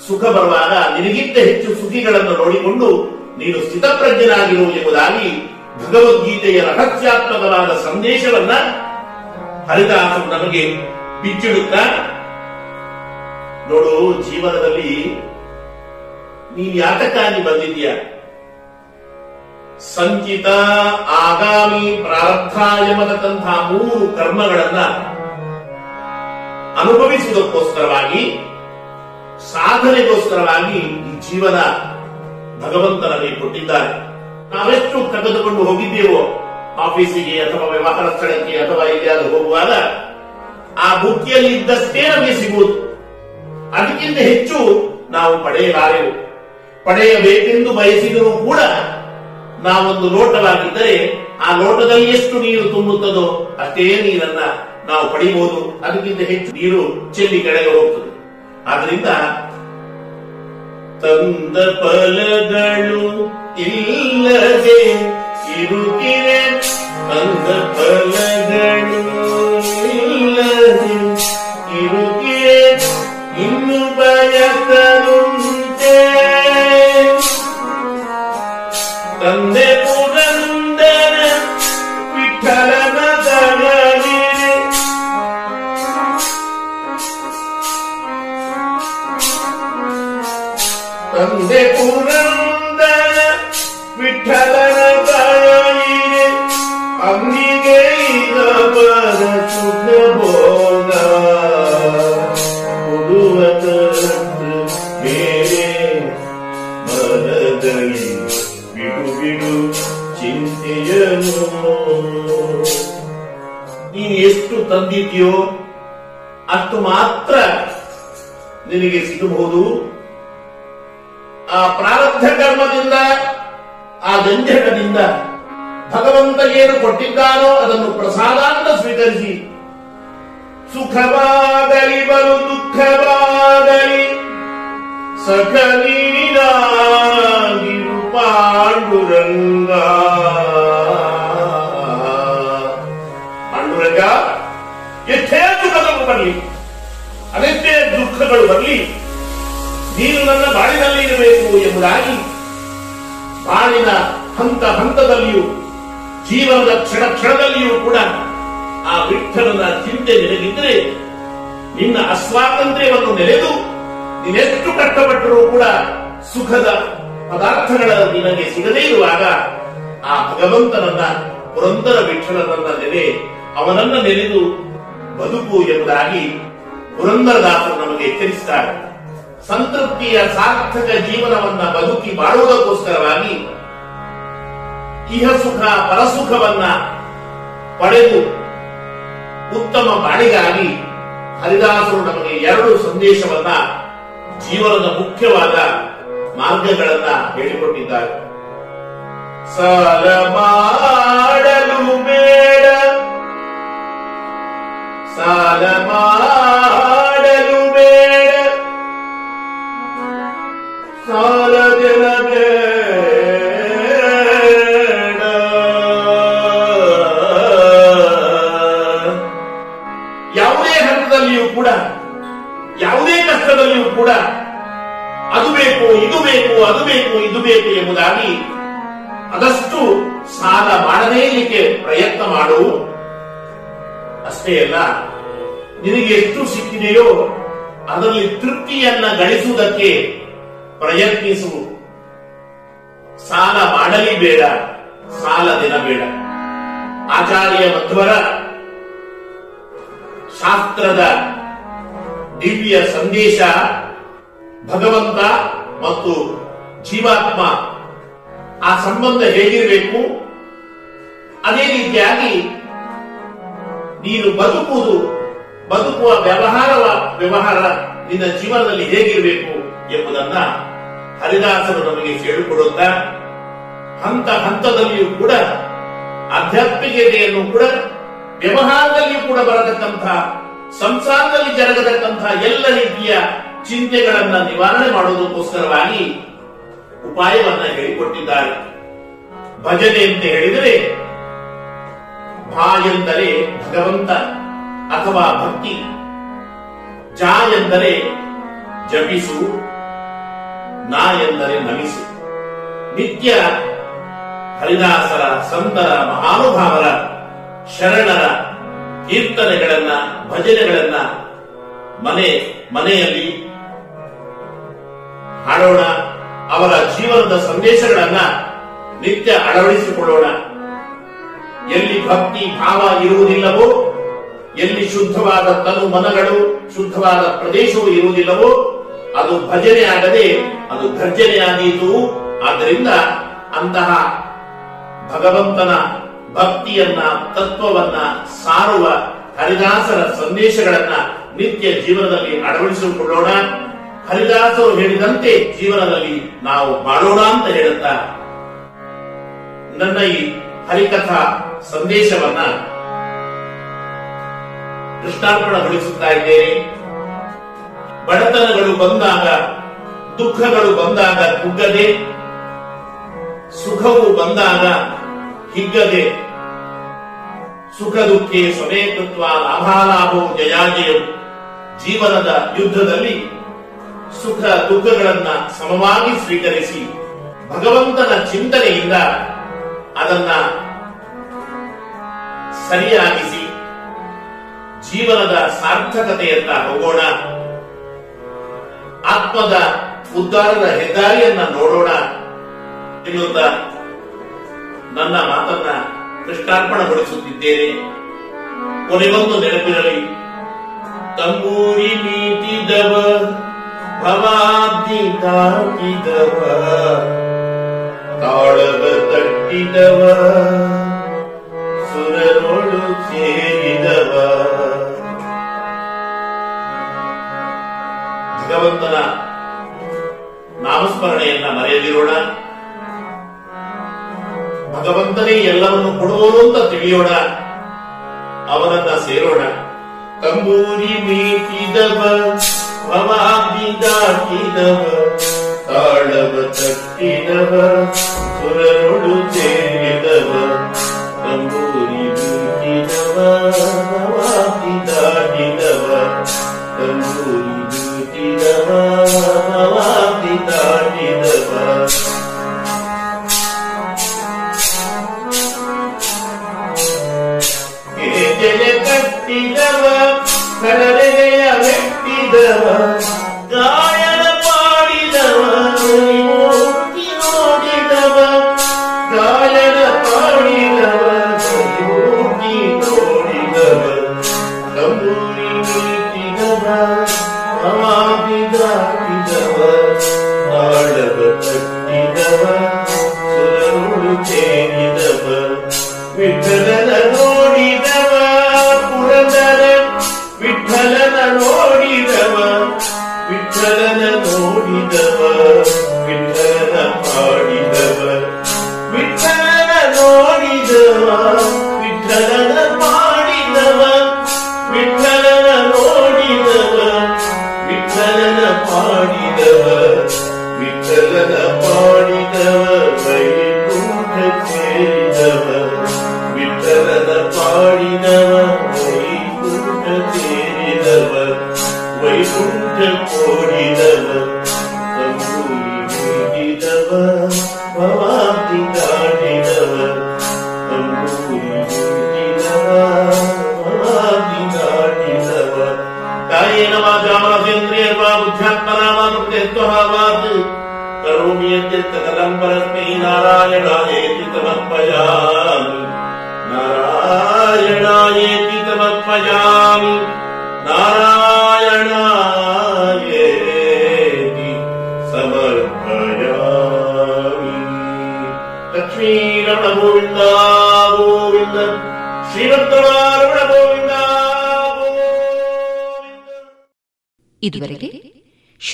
ಸುಖ ಬರುವಾಗ ನಿನಗಿಂತ ಹೆಚ್ಚು ಸುಖಿಗಳನ್ನು ನೋಡಿಕೊಂಡು ನೀನು ಸ್ಥಿತಪ್ರಜ್ಞನಾಗಿರು ಎಂಬುದಾಗಿ ಭಗವದ್ಗೀತೆಯ ರಹಸ್ಯಾತ್ಮಕವಾದ ಸಂದೇಶವನ್ನ ಹರಿದಾಸ ನಮಗೆ ಬಿಚ್ಚಿಡುತ್ತಾ, ನೋಡು, ಜೀವನದಲ್ಲಿ ನೀನು ಯಾತಕ್ಕಾಗಿ ಬಂದಿದ್ಯಾ ಸಂಚಿತ ಆಗಾಮಿ, ಪ್ರಾರಬ್ಧ ಮೂರು ಕರ್ಮಗಳನ್ನ ಅನುಭವಿಸುವುದಕ್ಕೋಸ್ಕರವಾಗಿ, ಸಾಧನೆಗೋಸ್ಕರವಾಗಿ ಈ ಜೀವನ ಭಗವಂತನಲ್ಲಿ ಕೊಟ್ಟಿದ್ದಾರೆ. ನಾವೆಷ್ಟು ತೆಗೆದುಕೊಂಡು ಹೋಗಿದ್ದೇವೋ, ಆಫೀಸಿಗೆ ಅಥವಾ ವ್ಯವಹಾರ ಸ್ಥಳಕ್ಕೆ ಅಥವಾ ಎಲ್ಲಿಯಾದ್ರೂ ಹೋಗುವಾಗ, ಆ ಬುಕ್ಕಿಯಲ್ಲಿ ಇದ್ದಷ್ಟೇ ನಮಗೆ ಸಿಗುವುದು. ಅದಕ್ಕಿಂತ ಹೆಚ್ಚು ನಾವು ಪಡೆಯಲಾರೆವು. ಪಡೆಯಬೇಕೆಂದು ಬಯಸಿದರೂ ಕೂಡ ನಾವೊಂದು ಲೋಟವಾಗಿದ್ದರೆ ಆ ಲೋಟದಲ್ಲಿ ಎಷ್ಟು ನೀರು ತುಂಬುತ್ತದೋ ಅಷ್ಟೇ ನೀರನ್ನ ನಾವು ಪಡಿಬಹುದು ಅದಕ್ಕಿಂತ ಹೆಚ್ಚು ನೀರು ಚೆಲ್ಲಿ ಕೆಳಗೆ ಹೋಗ್ತದೆ. ಆದ್ರಿಂದ ತಂದ ಫಲಗಳು ಇಲ್ಲದೆ ಇರುಕಿರೆ ತಂದ ಫಲಗಳು ಅಥವಾ ಭಕ್ತಿ. ಜ ಎಂದರೆ ಜಪಿಸು, ನಾ ಎಂದರೆ ನಮಿಸು. ನಿತ್ಯ ಹರಿದಾಸರ, ಸಂತರ, ಮಹಾನುಭಾವರ ಶರಣರ ಕೀರ್ತನೆಗಳನ್ನ, ಭಜನೆಗಳನ್ನ ಮನೆ, ಮನೆಯಲ್ಲಿ ಹಾಡೋಣ. ಅವರ ಜೀವನದ ಸಂದೇಶಗಳನ್ನ ನಿತ್ಯ ಅಳವಡಿಸಿಕೊಳ್ಳೋಣ. ಎಲ್ಲಿ ಭಕ್ತಿ, ಭಾವ ಇರುವುದಿಲ್ಲವೋ ಎಲ್ಲಿ ಶುದ್ಧವಾದ ತನು ಮನಗಳು, ಶುದ್ಧವಾದ ಪ್ರದೇಶವು ಇರುವುದಿಲ್ಲವೋ, ಅದು ಭಜನೆ ಆಗದೆ, ಅದು ಗರ್ಜನೆಯಾದೀತು ಆದ್ದರಿಂದ ಅಂತಹ ಭಗವಂತನ ಭಕ್ತಿಯನ್ನ, ತತ್ವವನ್ನ ಸಾರುವ ಹರಿದಾಸರ ಸಂದೇಶಗಳನ್ನ ನಿತ್ಯ ಜೀವನದಲ್ಲಿ ಅಳವಡಿಸಿಕೊಳ್ಳೋಣ. ಹರಿದಾಸರು ಹೇಳಿದಂತೆ ಜೀವನದಲ್ಲಿ ನಾವು ಬಾಳೋಣ ಅಂತ ಹೇಳುತ್ತಾ. ನನ್ನ ಈ ಹರಿಕಥಾ ಸಂದೇಶವನ್ನ ದೃಷ್ಟಾರ್ಪಣಗೊಳಿಸುತ್ತಾ ಇದ್ದೇನೆ. ಬಡತನಗಳು ಬಂದಾಗ, ದುಃಖಗಳು ಬಂದಾಗ ಕುಗ್ಗದೆ, ಸುಖವು ಬಂದಾಗ ಹಿಗ್ಗದೆ ಸುಖ ದುಃಖೆ ಸಮೇತತ್ವ ಲಾಭಾಲಾಭವು ಜಯಾಜಯವು ಜೀವನದ ಯುದ್ಧದಲ್ಲಿ ಸುಖ ದುಃಖಗಳನ್ನ ಸಮವಾಗಿ ಸ್ವೀಕರಿಸಿ ಭಗವಂತನ ಚಿಂತನೆಯಿಂದ ಅದನ್ನ ಸರಿಯಾಗಿಸಿ ಜೀವನದ ಸಾರ್ಥಕತೆಯತ್ತ ಹೋಗೋಣ. ಆತ್ಮದ ಉದ್ಧಾರದ ಹೆದ್ದಾರಿಯನ್ನ ನೋಡೋಣ. ಎನ್ನುವಂತ ನನ್ನ ಮಾತನ್ನ ಕೃಷ್ಣಾರ್ಪಣಗೊಳಿಸುತ್ತಿದ್ದೇನೆ. ಕೊನೆಗೊಂದು ನೆನಪಿರಲಿ ತಂಬೂರಿ ನೀತಿದವ ಭವಾಬ್ದಿ ತಾಕಿದವ ತಾಳವ ತಟ್ಟಿದವ ಸುರನೊಳು ಸೇರಿದವ ಭಗವಂತನ ನಾಮಸ್ಮರಣೆಯನ್ನ ಮರೆಯದಿರೋಣ. ಭಗವಂತನೇ ಎಲ್ಲವನ್ನು ಕೊಡುವನು ಅಂತ ತಿಳಿಯೋಣ. ಅವನನ್ನ ಸೇರೋಣ. ತಂಬೂರಿ ಮೀಟಿದವ ತಾಳವ ತಟ್ಟಿದವ ಸೇರಿದವ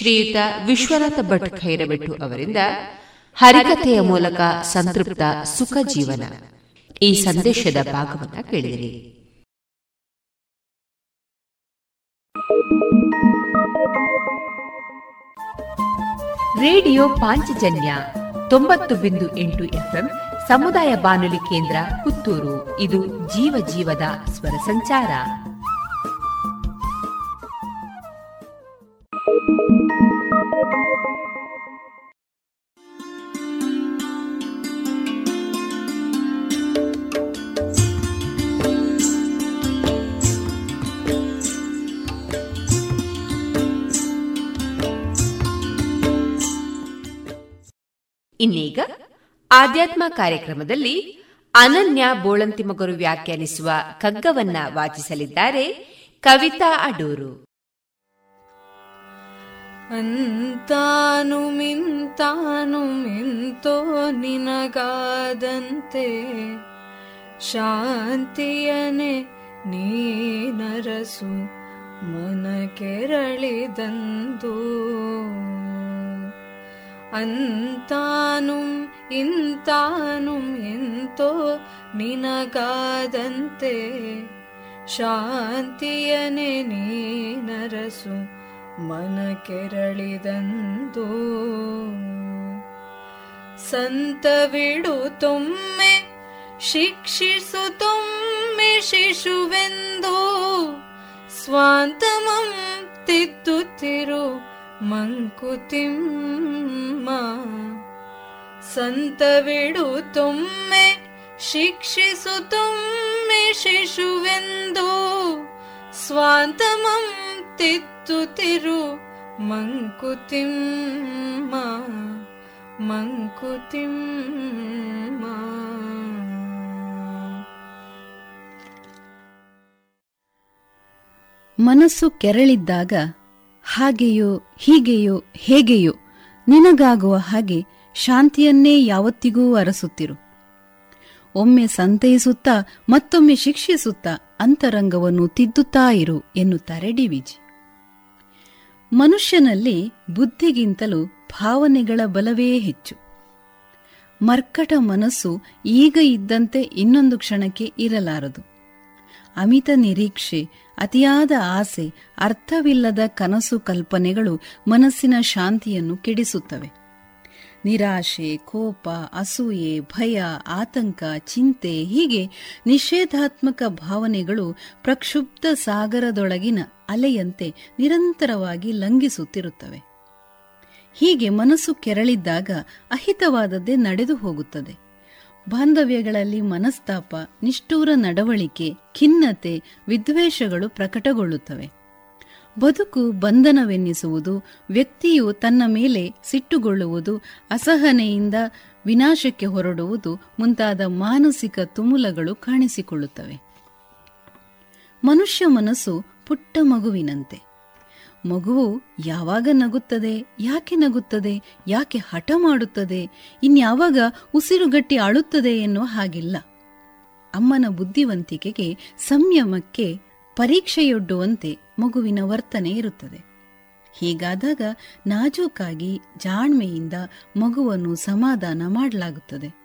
ಶ್ರೀಯುತ ವಿಶ್ವನಾಥ ಭಟ್ ಖೈರಬೆಟ್ಟು ಅವರಿಂದ ಹರಿಕಥೆಯ ಮೂಲಕ ಸಂತೃಪ್ತ ಸುಖ ಜೀವನ. ಈ ಸಂದೇಶದ ಭಾಗವನ್ನ ಕೇಳಿದಿರಿ. ರೇಡಿಯೋ ಪಾಂಚಜನ್ಯ ತೊಂಬತ್ತು ಬಿಂದು ಎಂಟು ಎಫ್ಎಂ ಸಮುದಾಯ ಬಾನುಲಿ ಕೇಂದ್ರ ಪುತ್ತೂರು. ಇದು ಜೀವ ಜೀವದ ಸ್ವರ ಸಂಚಾರ. ಇನ್ನೀಗ ಆಧ್ಯಾತ್ಮ ಕಾರ್ಯಕ್ರಮದಲ್ಲಿ ಅನನ್ಯ ಬೋಳಂತಿಮಗರು ವ್ಯಾಖ್ಯಾನಿಸುವ ಕಗ್ಗವನ್ನ ವಾಚಿಸಲಿದ್ದಾರೆ ಕವಿತಾ ಅಡೂರು. ಅಂತಾನು ಮಿಂತಾನು ಮಿಂತೋ ನಿನಗಾದಂತೆ ಶಾಂತಿಯನೆ ನೀನರಸು ಮನ ಕೆರಳಿದಂದು. ಅಂತಾನುಂ ಇಂತಾನುಂ ಎಂತೋ ನಿನಗಾದಂತೆ ಶಾಂತಿಯನೆ ನೀನರಸು ಮನ ಕೆರಳಿದಂದು ಸಂತವಿಡು ತೊಮ್ಮೆ ಶಿಕ್ಷಿಸು ತೊಮ್ಮೆ ಶಿಶುವೆಂದು ಸ್ವಾಂತಮಂ ತಿದ್ದುತ್ತಿರು ಮಂಕುತಿಮ್ಮ ಸಂತವಿಡು ತುಮ್ಮೆ ಶಿಕ್ಷಿಸು ತುಮ್ಮೆ ಶಿಶುವೆಂದು ಸ್ವಾಂತಮಂ ತಿತ್ತುತಿರು ಮಂಕುತಿಮ್ಮ ಮಂಕುತಿಮ್ಮ. ಮನಸ್ಸು ಕೆರಳಿದ್ದಾಗ ಹಾಗೆಯೋ ಹೀಗೆಯೋ ಹೇಗೆಯೋ ನಿನಗಾಗುವ ಹಾಗೆ ಶಾಂತಿಯನ್ನೇ ಯಾವತ್ತಿಗೂ ಅರಸುತ್ತಿರು. ಒಮ್ಮೆ ಸಂತೈಸುತ್ತಾ ಮತ್ತೊಮ್ಮೆ ಶಿಕ್ಷಿಸುತ್ತಾ ಅಂತರಂಗವನ್ನು ತಿದ್ದುತ್ತಾ ಇರು ಎನ್ನುತ್ತಾರೆ ಡಿವಿಜಿ. ಮನುಷ್ಯನಲ್ಲಿ ಬುದ್ಧಿಗಿಂತಲೂ ಭಾವನೆಗಳ ಬಲವೇ ಹೆಚ್ಚು. ಮರ್ಕಟ ಮನಸ್ಸು ಈಗ ಇದ್ದಂತೆ ಇನ್ನೊಂದು ಕ್ಷಣಕ್ಕೆ ಇರಲಾರದು. ಅಮಿತ ನಿರೀಕ್ಷೆ, ಅತಿಯಾದ ಆಸೆ, ಅರ್ಥವಿಲ್ಲದ ಕನಸು ಕಲ್ಪನೆಗಳು ಮನಸ್ಸಿನ ಶಾಂತಿಯನ್ನು ಕೆಡಿಸುತ್ತವೆ. ನಿರಾಶೆ, ಕೋಪ, ಅಸೂಯೆ, ಭಯ, ಆತಂಕ, ಚಿಂತೆ, ಹೀಗೆ ನಿಷೇಧಾತ್ಮಕ ಭಾವನೆಗಳು ಪ್ರಕ್ಷುಬ್ಧ ಸಾಗರದೊಳಗಿನ ಅಲೆಯಂತೆ ನಿರಂತರವಾಗಿ ಲಂಘಿಸುತ್ತಿರುತ್ತವೆ. ಹೀಗೆ ಮನಸ್ಸು ಕೆರಳಿದ್ದಾಗ ಅಹಿತವಾದದ್ದೇ ನಡೆದು ಹೋಗುತ್ತದೆ. ಬಾಂಧವ್ಯಗಳಲ್ಲಿ ಮನಸ್ತಾಪ, ನಿಷ್ಠೂರ ನಡವಳಿಕೆ, ಖಿನ್ನತೆ, ವಿದ್ವೇಷಗಳು ಪ್ರಕಟಗೊಳ್ಳುತ್ತವೆ. ಬದುಕು ಬಂಧನವೆನ್ನಿಸುವುದು, ವ್ಯಕ್ತಿಯು ತನ್ನ ಮೇಲೆ ಸಿಟ್ಟುಗೊಳ್ಳುವುದು, ಅಸಹನೆಯಿಂದ ವಿನಾಶಕ್ಕೆ ಹೊರಡುವುದು ಮುಂತಾದ ಮಾನಸಿಕ ತುಮುಲಗಳು ಕಾಣಿಸಿಕೊಳ್ಳುತ್ತವೆ. ಮನುಷ್ಯ ಮನಸ್ಸು ಪುಟ್ಟ ಮಗುವಿನಂತೆ. ಮಗುವು ಯಾವಾಗ ನಗುತ್ತದೆ, ಯಾಕೆ ನಗುತ್ತದೆ, ಯಾಕೆ ಹಠ ಮಾಡುತ್ತದೆ, ಇನ್ಯಾವಾಗ ಉಸಿರುಗಟ್ಟಿ ಆಳುತ್ತದೆ ಎನ್ನುವ ಹಾಗಿಲ್ಲ. ಅಮ್ಮನ ಬುದ್ಧಿವಂತಿಕೆಗೆ ಸಂಯಮಕ್ಕೆ ಪರೀಕ್ಷೆಯೊಡ್ಡುವಂತೆ ಮಗುವಿನ ವರ್ತನೆ ಇರುತ್ತದೆ. ಹೀಗಾದಾಗ ನಾಜೂಕಾಗಿ ಜಾಣ್ಮೆಯಿಂದ ಮಗುವನ್ನು ಸಮಾಧಾನ ಮಾಡಲಾಗುತ್ತದೆ.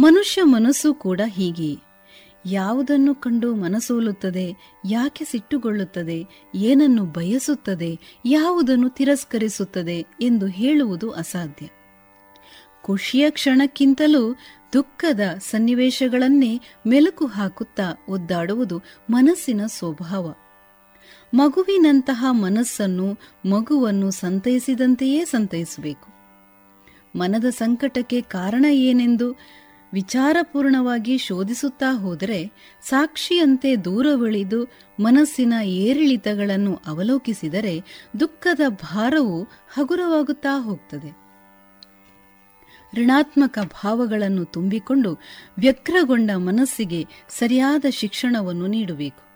ಮನುಷ್ಯ ಮನಸ್ಸು ಕೂಡ ಹೀಗೆಯೇ. ಯಾವುದನ್ನು ಕಂಡು ಮನಸೋಲುತ್ತದೆ, ಯಾಕೆ ಸಿಟ್ಟುಗೊಳ್ಳುತ್ತದೆ, ಏನನ್ನು ಬಯಸುತ್ತದೆ, ಯಾವುದನ್ನು ತಿರಸ್ಕರಿಸುತ್ತದೆ ಎಂದು ಹೇಳುವುದು ಅಸಾಧ್ಯ. ಖುಷಿಯ ಕ್ಷಣಕ್ಕಿಂತಲೂ ದುಃಖದ ಸನ್ನಿವೇಶಗಳನ್ನೇ ಮೆಲುಕು ಹಾಕುತ್ತಾ ಒದ್ದಾಡುವುದು ಮನಸ್ಸಿನ ಸ್ವಭಾವ. ಮಗುವಿನಂತಹ ಮನಸ್ಸನ್ನು, ಮಗುವನ್ನು ಸಂತೈಸಿದಂತೆಯೇ ಸಂತೈಸಬೇಕು. ಮನದ ಸಂಕಟಕ್ಕೆ ಕಾರಣ ಏನೆಂದು ವಿಚಾರಪೂರ್ಣವಾಗಿ ಶೋಧಿಸುತ್ತಾ ಹೋದರೆ ಸಾಕ್ಷಿಯಂತೆ ದೂರವಳಿದು ಮನಸ್ಸಿನ ಏರಿಳಿತಗಳನ್ನು ಅವಲೋಕಿಸಿದರೆ ದುಃಖದ ಭಾರವು ಹಗುರವಾಗುತ್ತಾ ಹೋಗ್ತದೆ. ಋಣಾತ್ಮಕ ಭಾವಗಳನ್ನು ತುಂಬಿಕೊಂಡು ವ್ಯಗ್ರಗೊಂಡ ಮನಸ್ಸಿಗೆ ಸರಿಯಾದ ಶಿಕ್ಷಣವನ್ನು ನೀಡಬೇಕು.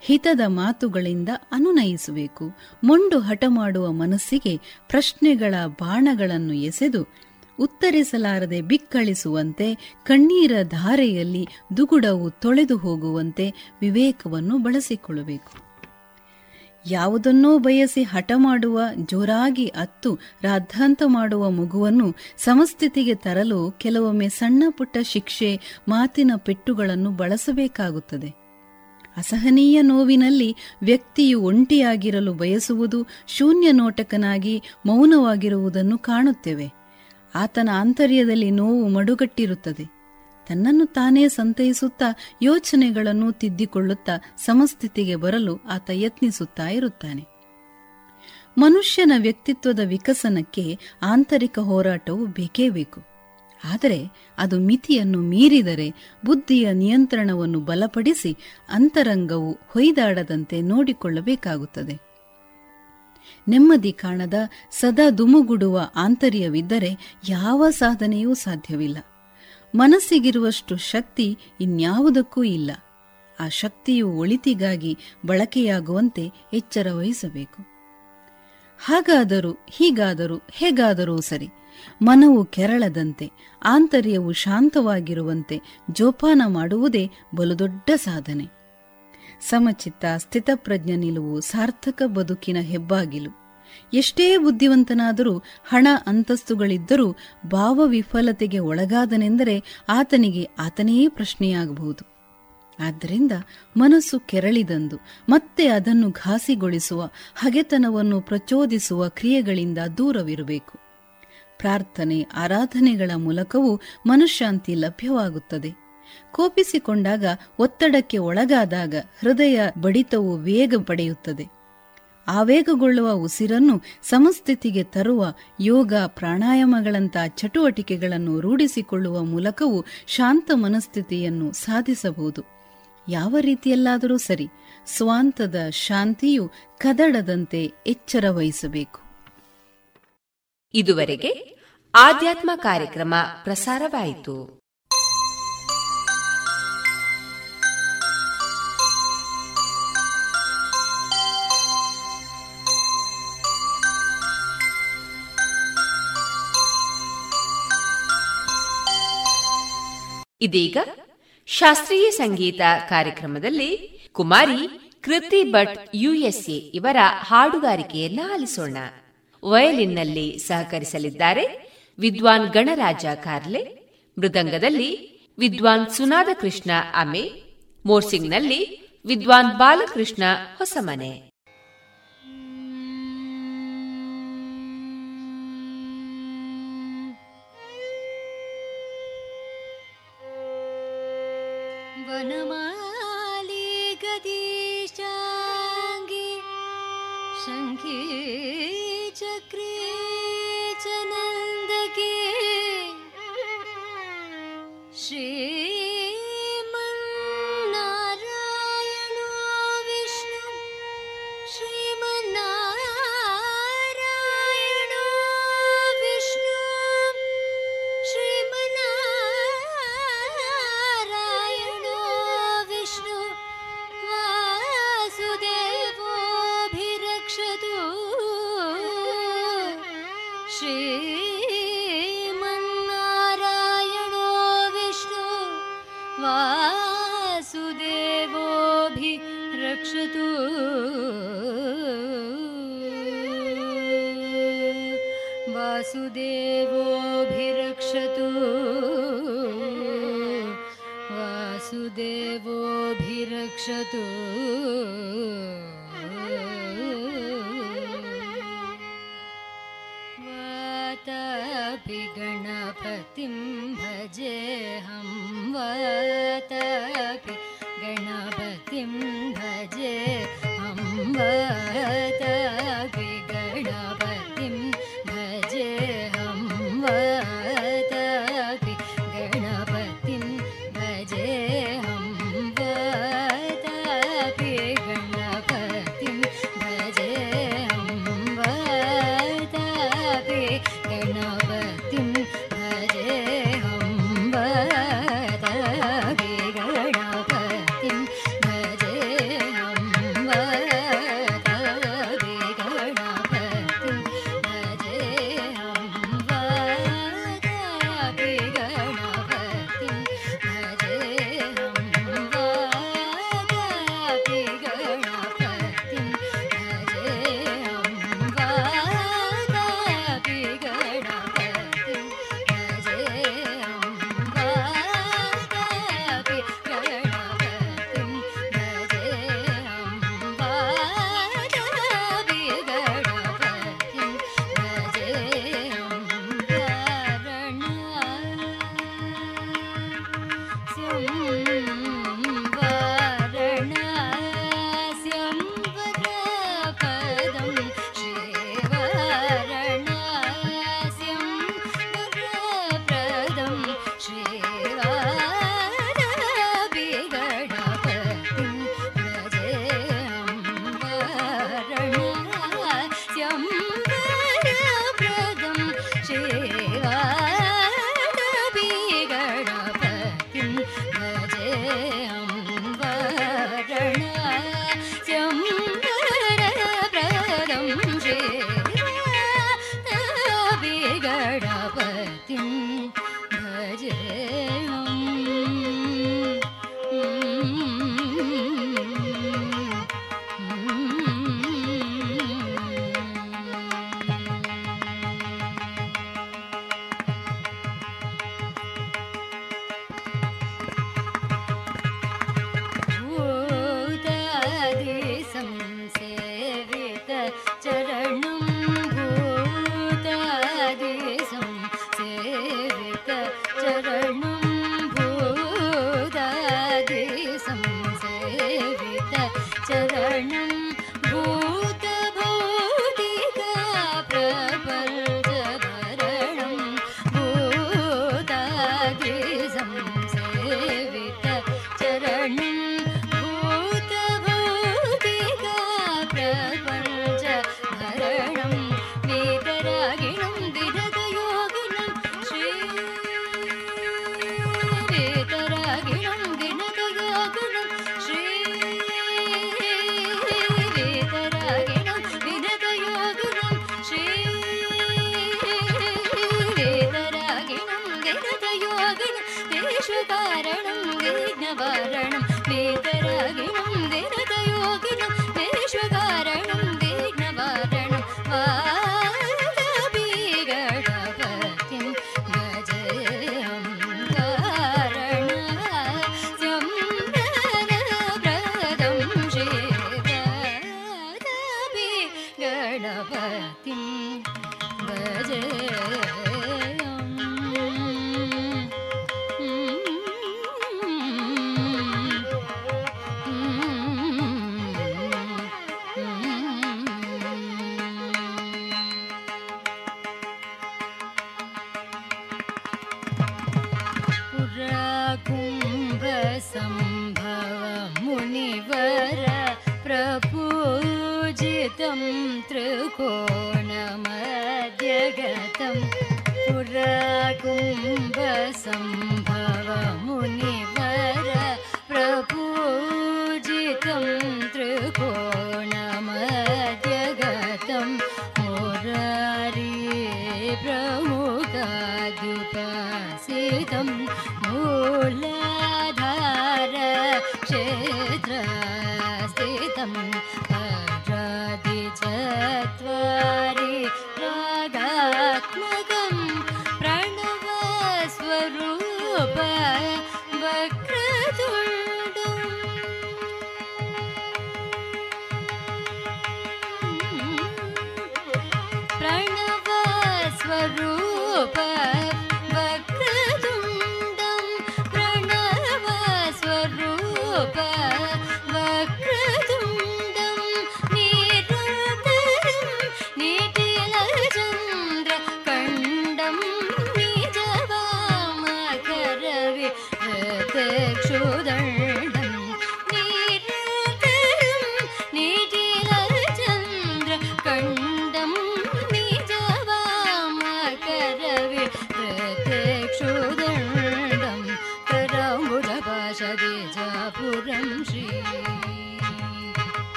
ಹಿತದ ಮಾತುಗಳಿಂದ ಅನುನಯಿಸಬೇಕು. ಮೊಂಡು ಹಠ ಮಾಡುವ ಮನಸ್ಸಿಗೆ ಪ್ರಶ್ನೆಗಳ ಬಾಣಗಳನ್ನು ಎಸೆದು ಉತ್ತರಿಸಲಾರದೆ ಬಿಕ್ಕಳಿಸುವಂತೆ, ಕಣ್ಣೀರ ಧಾರೆಯಲ್ಲಿ ದುಗುಡವು ತೊಳೆದು ಹೋಗುವಂತೆ ವಿವೇಕವನ್ನು ಬಳಸಿಕೊಳ್ಳಬೇಕು. ಯಾವುದನ್ನೋ ಬಯಸಿ ಹಠ ಮಾಡುವ, ಜೋರಾಗಿ ಅತ್ತು, ರಾದ್ಧಾಂತ ಮಾಡುವ ಮಗುವನ್ನು ಸಮಸ್ಥಿತಿಗೆ ತರಲು ಕೆಲವೊಮ್ಮೆ ಸಣ್ಣ ಪುಟ್ಟ ಶಿಕ್ಷೆ, ಮಾತಿನ ಪೆಟ್ಟುಗಳನ್ನು ಬಳಸಬೇಕಾಗುತ್ತದೆ. ಅಸಹನೀಯ ನೋವಿನಲ್ಲಿ ವ್ಯಕ್ತಿಯು ಒಂಟಿಯಾಗಿರಲು ಬಯಸುವುದು ಶೂನ್ಯ ನೋಟಕನಾಗಿ ಮೌನವಾಗಿರುವುದನ್ನು ಕಾಣುತ್ತೇವೆ. ಆತನ ಆಂತರ್ಯದಲ್ಲಿ ನೋವು ಮಡುಗಟ್ಟಿರುತ್ತದೆ. ತನ್ನನ್ನು ತಾನೇ ಸಂತೈಸುತ್ತಾ ಯೋಚನೆಗಳನ್ನು ತಿದ್ದಿಕೊಳ್ಳುತ್ತಾ ಸಮಸ್ಥಿತಿಗೆ ಬರಲು ಆತ ಯತ್ನಿಸುತ್ತಾ ಇರುತ್ತಾನೆ. ಮನುಷ್ಯನ ವ್ಯಕ್ತಿತ್ವದ ವಿಕಸನಕ್ಕೆ ಆಂತರಿಕ ಹೋರಾಟವು ಬೇಕೇ ಬೇಕು. ಆದರೆ ಅದು ಮಿತಿಯನ್ನು ಮೀರಿದರೆ ಬುದ್ಧಿಯ ನಿಯಂತ್ರಣವನ್ನು ಬಲಪಡಿಸಿ ಅಂತರಂಗವು ಹೊಯ್ದಾಡದಂತೆ ನೋಡಿಕೊಳ್ಳಬೇಕಾಗುತ್ತದೆ. ನೆಮ್ಮದಿ ಕಾಣದ, ಸದಾ ದುಮುಗುಡುವ ಆಂತರ್ಯವಿದ್ದರೆ ಯಾವ ಸಾಧನೆಯೂ ಸಾಧ್ಯವಿಲ್ಲ. ಮನಸ್ಸಿಗಿರುವಷ್ಟು ಶಕ್ತಿ ಇನ್ಯಾವುದಕ್ಕೂ ಇಲ್ಲ. ಆ ಶಕ್ತಿಯು ಒಳಿತಿಗಾಗಿ ಬಳಕೆಯಾಗುವಂತೆ ಎಚ್ಚರ ವಹಿಸಬೇಕು. ಹಾಗಾದರೂ, ಹೀಗಾದರೂ, ಹೇಗಾದರೂ ಸರಿ, ಮನವು ಕೆರಳದಂತೆ, ಆಂತರ್ಯವು ಶಾಂತವಾಗಿರುವಂತೆ ಜೋಪಾನ ಮಾಡುವುದೇ ಬಲು ದೊಡ್ಡ ಸಾಧನೆ. ಸಮಚಿತ್ತ ಸ್ಥಿತಪ್ರಜ್ಞ ನಿಲುವು ಸಾರ್ಥಕ ಬದುಕಿನ ಹೆಬ್ಬಾಗಿಲು. ಎಷ್ಟೇ ಬುದ್ಧಿವಂತನಾದರೂ ಹಣ ಅಂತಸ್ತುಗಳಿದ್ದರೂ ಭಾವ ವಿಫಲತೆಗೆ ಒಳಗಾದನೆಂದರೆ ಆತನಿಗೆ ಆತನೇ ಪ್ರಶ್ನೆಯಾಗಬಹುದು. ಆದ್ದರಿಂದ ಮನಸ್ಸು ಕೆರಳಿದಂದು ಮತ್ತೆ ಅದನ್ನು ಘಾಸಿಗೊಳಿಸುವ ಹಗೆತನವನ್ನು ಪ್ರಚೋದಿಸುವ ಕ್ರಿಯೆಗಳಿಂದ ದೂರವಿರಬೇಕು. ಪ್ರಾರ್ಥನೆ, ಆರಾಧನೆಗಳ ಮೂಲಕವೂ ಮನಃಶಾಂತಿ ಲಭ್ಯವಾಗುತ್ತದೆ. ಕೋಪಿಸಿಕೊಂಡಾಗ ಒತ್ತಡಕ್ಕೆ ಒಳಗಾದಾಗ ಹೃದಯ ಬಡಿತವು ವೇಗ ಪಡೆಯುತ್ತದೆ. ಆವೇಗಗೊಳ್ಳುವ ಉಸಿರನ್ನು ಸಮಸ್ಥಿತಿಗೆ ತರುವ ಯೋಗ ಪ್ರಾಣಾಯಾಮಗಳಂತಹ ಚಟುವಟಿಕೆಗಳನ್ನು ರೂಢಿಸಿಕೊಳ್ಳುವ ಮೂಲಕವೂ ಶಾಂತ ಮನಸ್ಥಿತಿಯನ್ನು ಸಾಧಿಸಬಹುದು. ಯಾವ ರೀತಿಯಲ್ಲಾದರೂ ಸರಿ ಸ್ವಾಂತದ ಶಾಂತಿಯು ಕದಡದಂತೆ ಎಚ್ಚರ ವಹಿಸಬೇಕು. ಇದುವರೆಗೆ ಆಧ್ಯಾತ್ಮ ಕಾರ್ಯಕ್ರಮ ಪ್ರಸಾರವಾಯಿತು. ಇದೀಗ ಶಾಸ್ತ್ರೀಯ ಸಂಗೀತ ಕಾರ್ಯಕ್ರಮದಲ್ಲಿ ಕುಮಾರಿ ಕೃತಿ ಭಟ್ ಯುಎಸ್ಎ ಇವರ ಹಾಡುಗಾರಿಕೆಯನ್ನ ಆಲಿಸೋಣ. ವಯಲಿನ್ನಲ್ಲಿ ಸಹಕರಿಸಲಿದ್ದಾರೆ ವಿದ್ವಾನ್ ಗಣರಾಜ ಕಾರ್ಲೆ, ಮೃದಂಗದಲ್ಲಿ ವಿದ್ವಾನ್ ಸುನಾದ ಕೃಷ್ಣ ಅಮೆ ಮೋರ್ಸಿಂಗ್ನಲ್ಲಿ ವಿದ್ವಾನ್ ಬಾಲಕೃಷ್ಣ ಹೊಸಮನೆ. मालि गदिष्टाङ्गी संी चक्रे च नन्दगी श्री सुदेवोऽभिरक्षतु वासुदेवोऽभिरक्षतु। वातापि गणपतिम्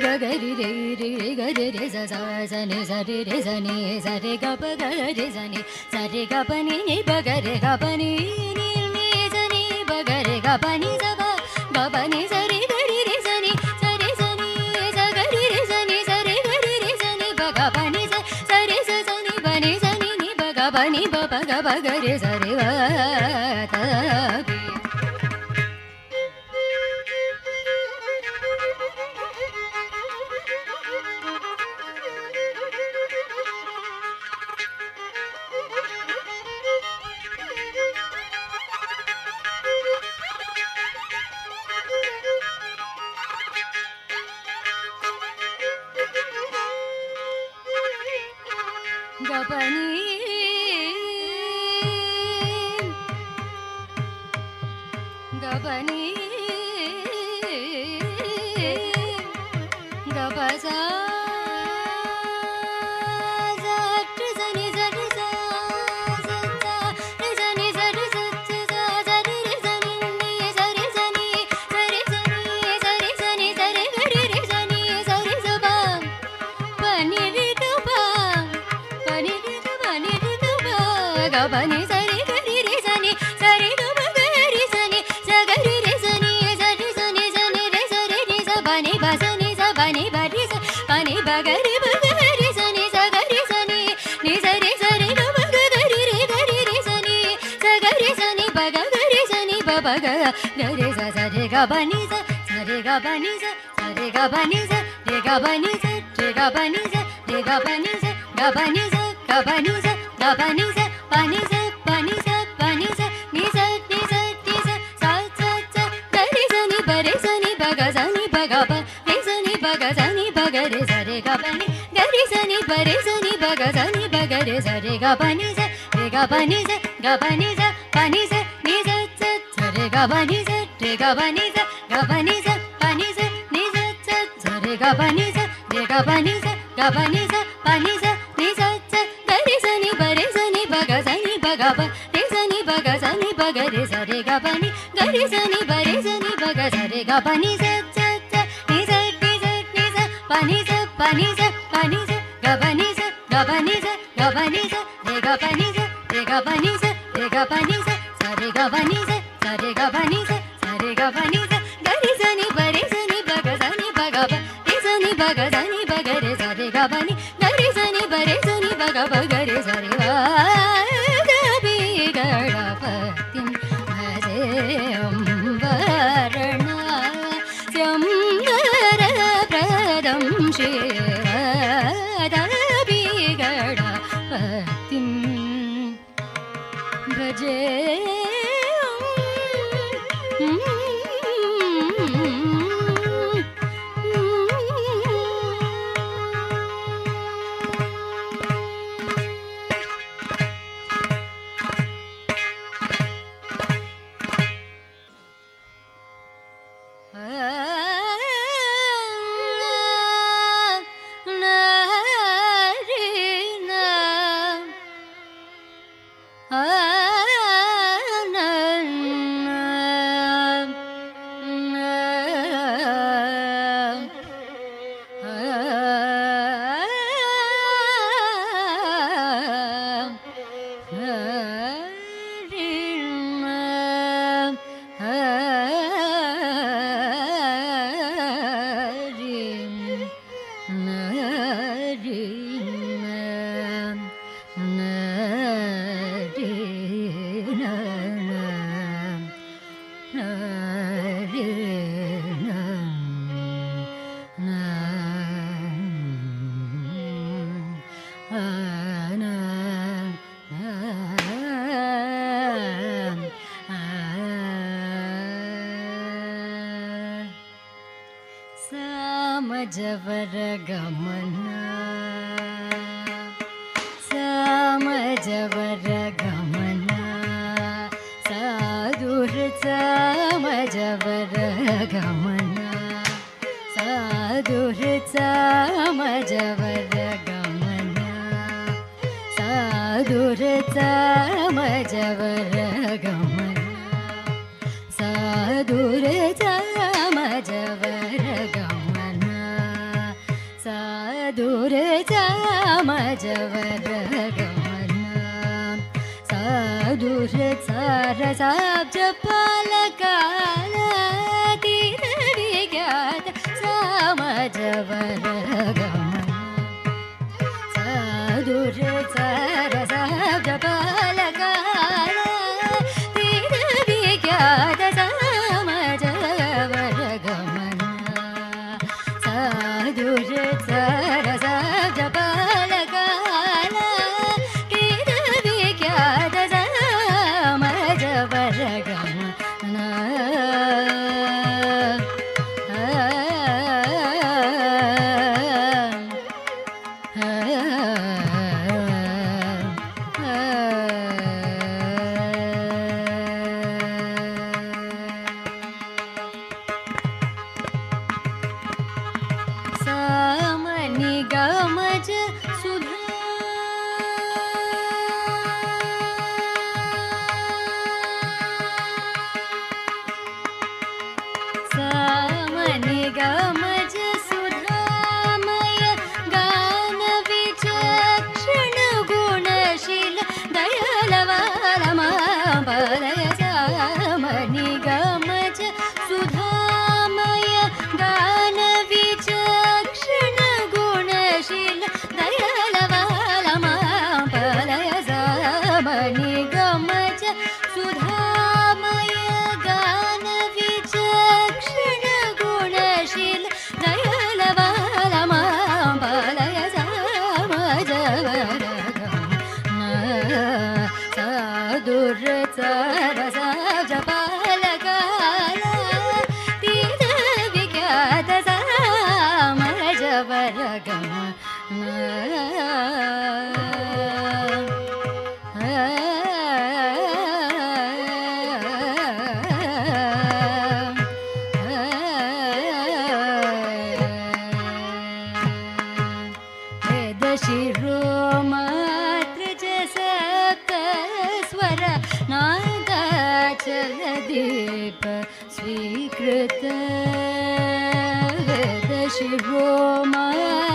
ग ग रि रे रि रे ग रे रे स स स नि स रे रे स नि स रे ग प ग रे स नि स रे ग प नि नि प ग रे ग प नि नि नि स नि प ग रे ग प नि स प ग प नि स रे ग रि रे स नि स रे स नि स ग रि रे स नि स रे ग रि रे स नि प ग प नि स स रे स स नि प नि स नि नि प ग प नि प प ग प ग रे स रे व त प Kapanize. सदीप स्वीकृत। शिवो मया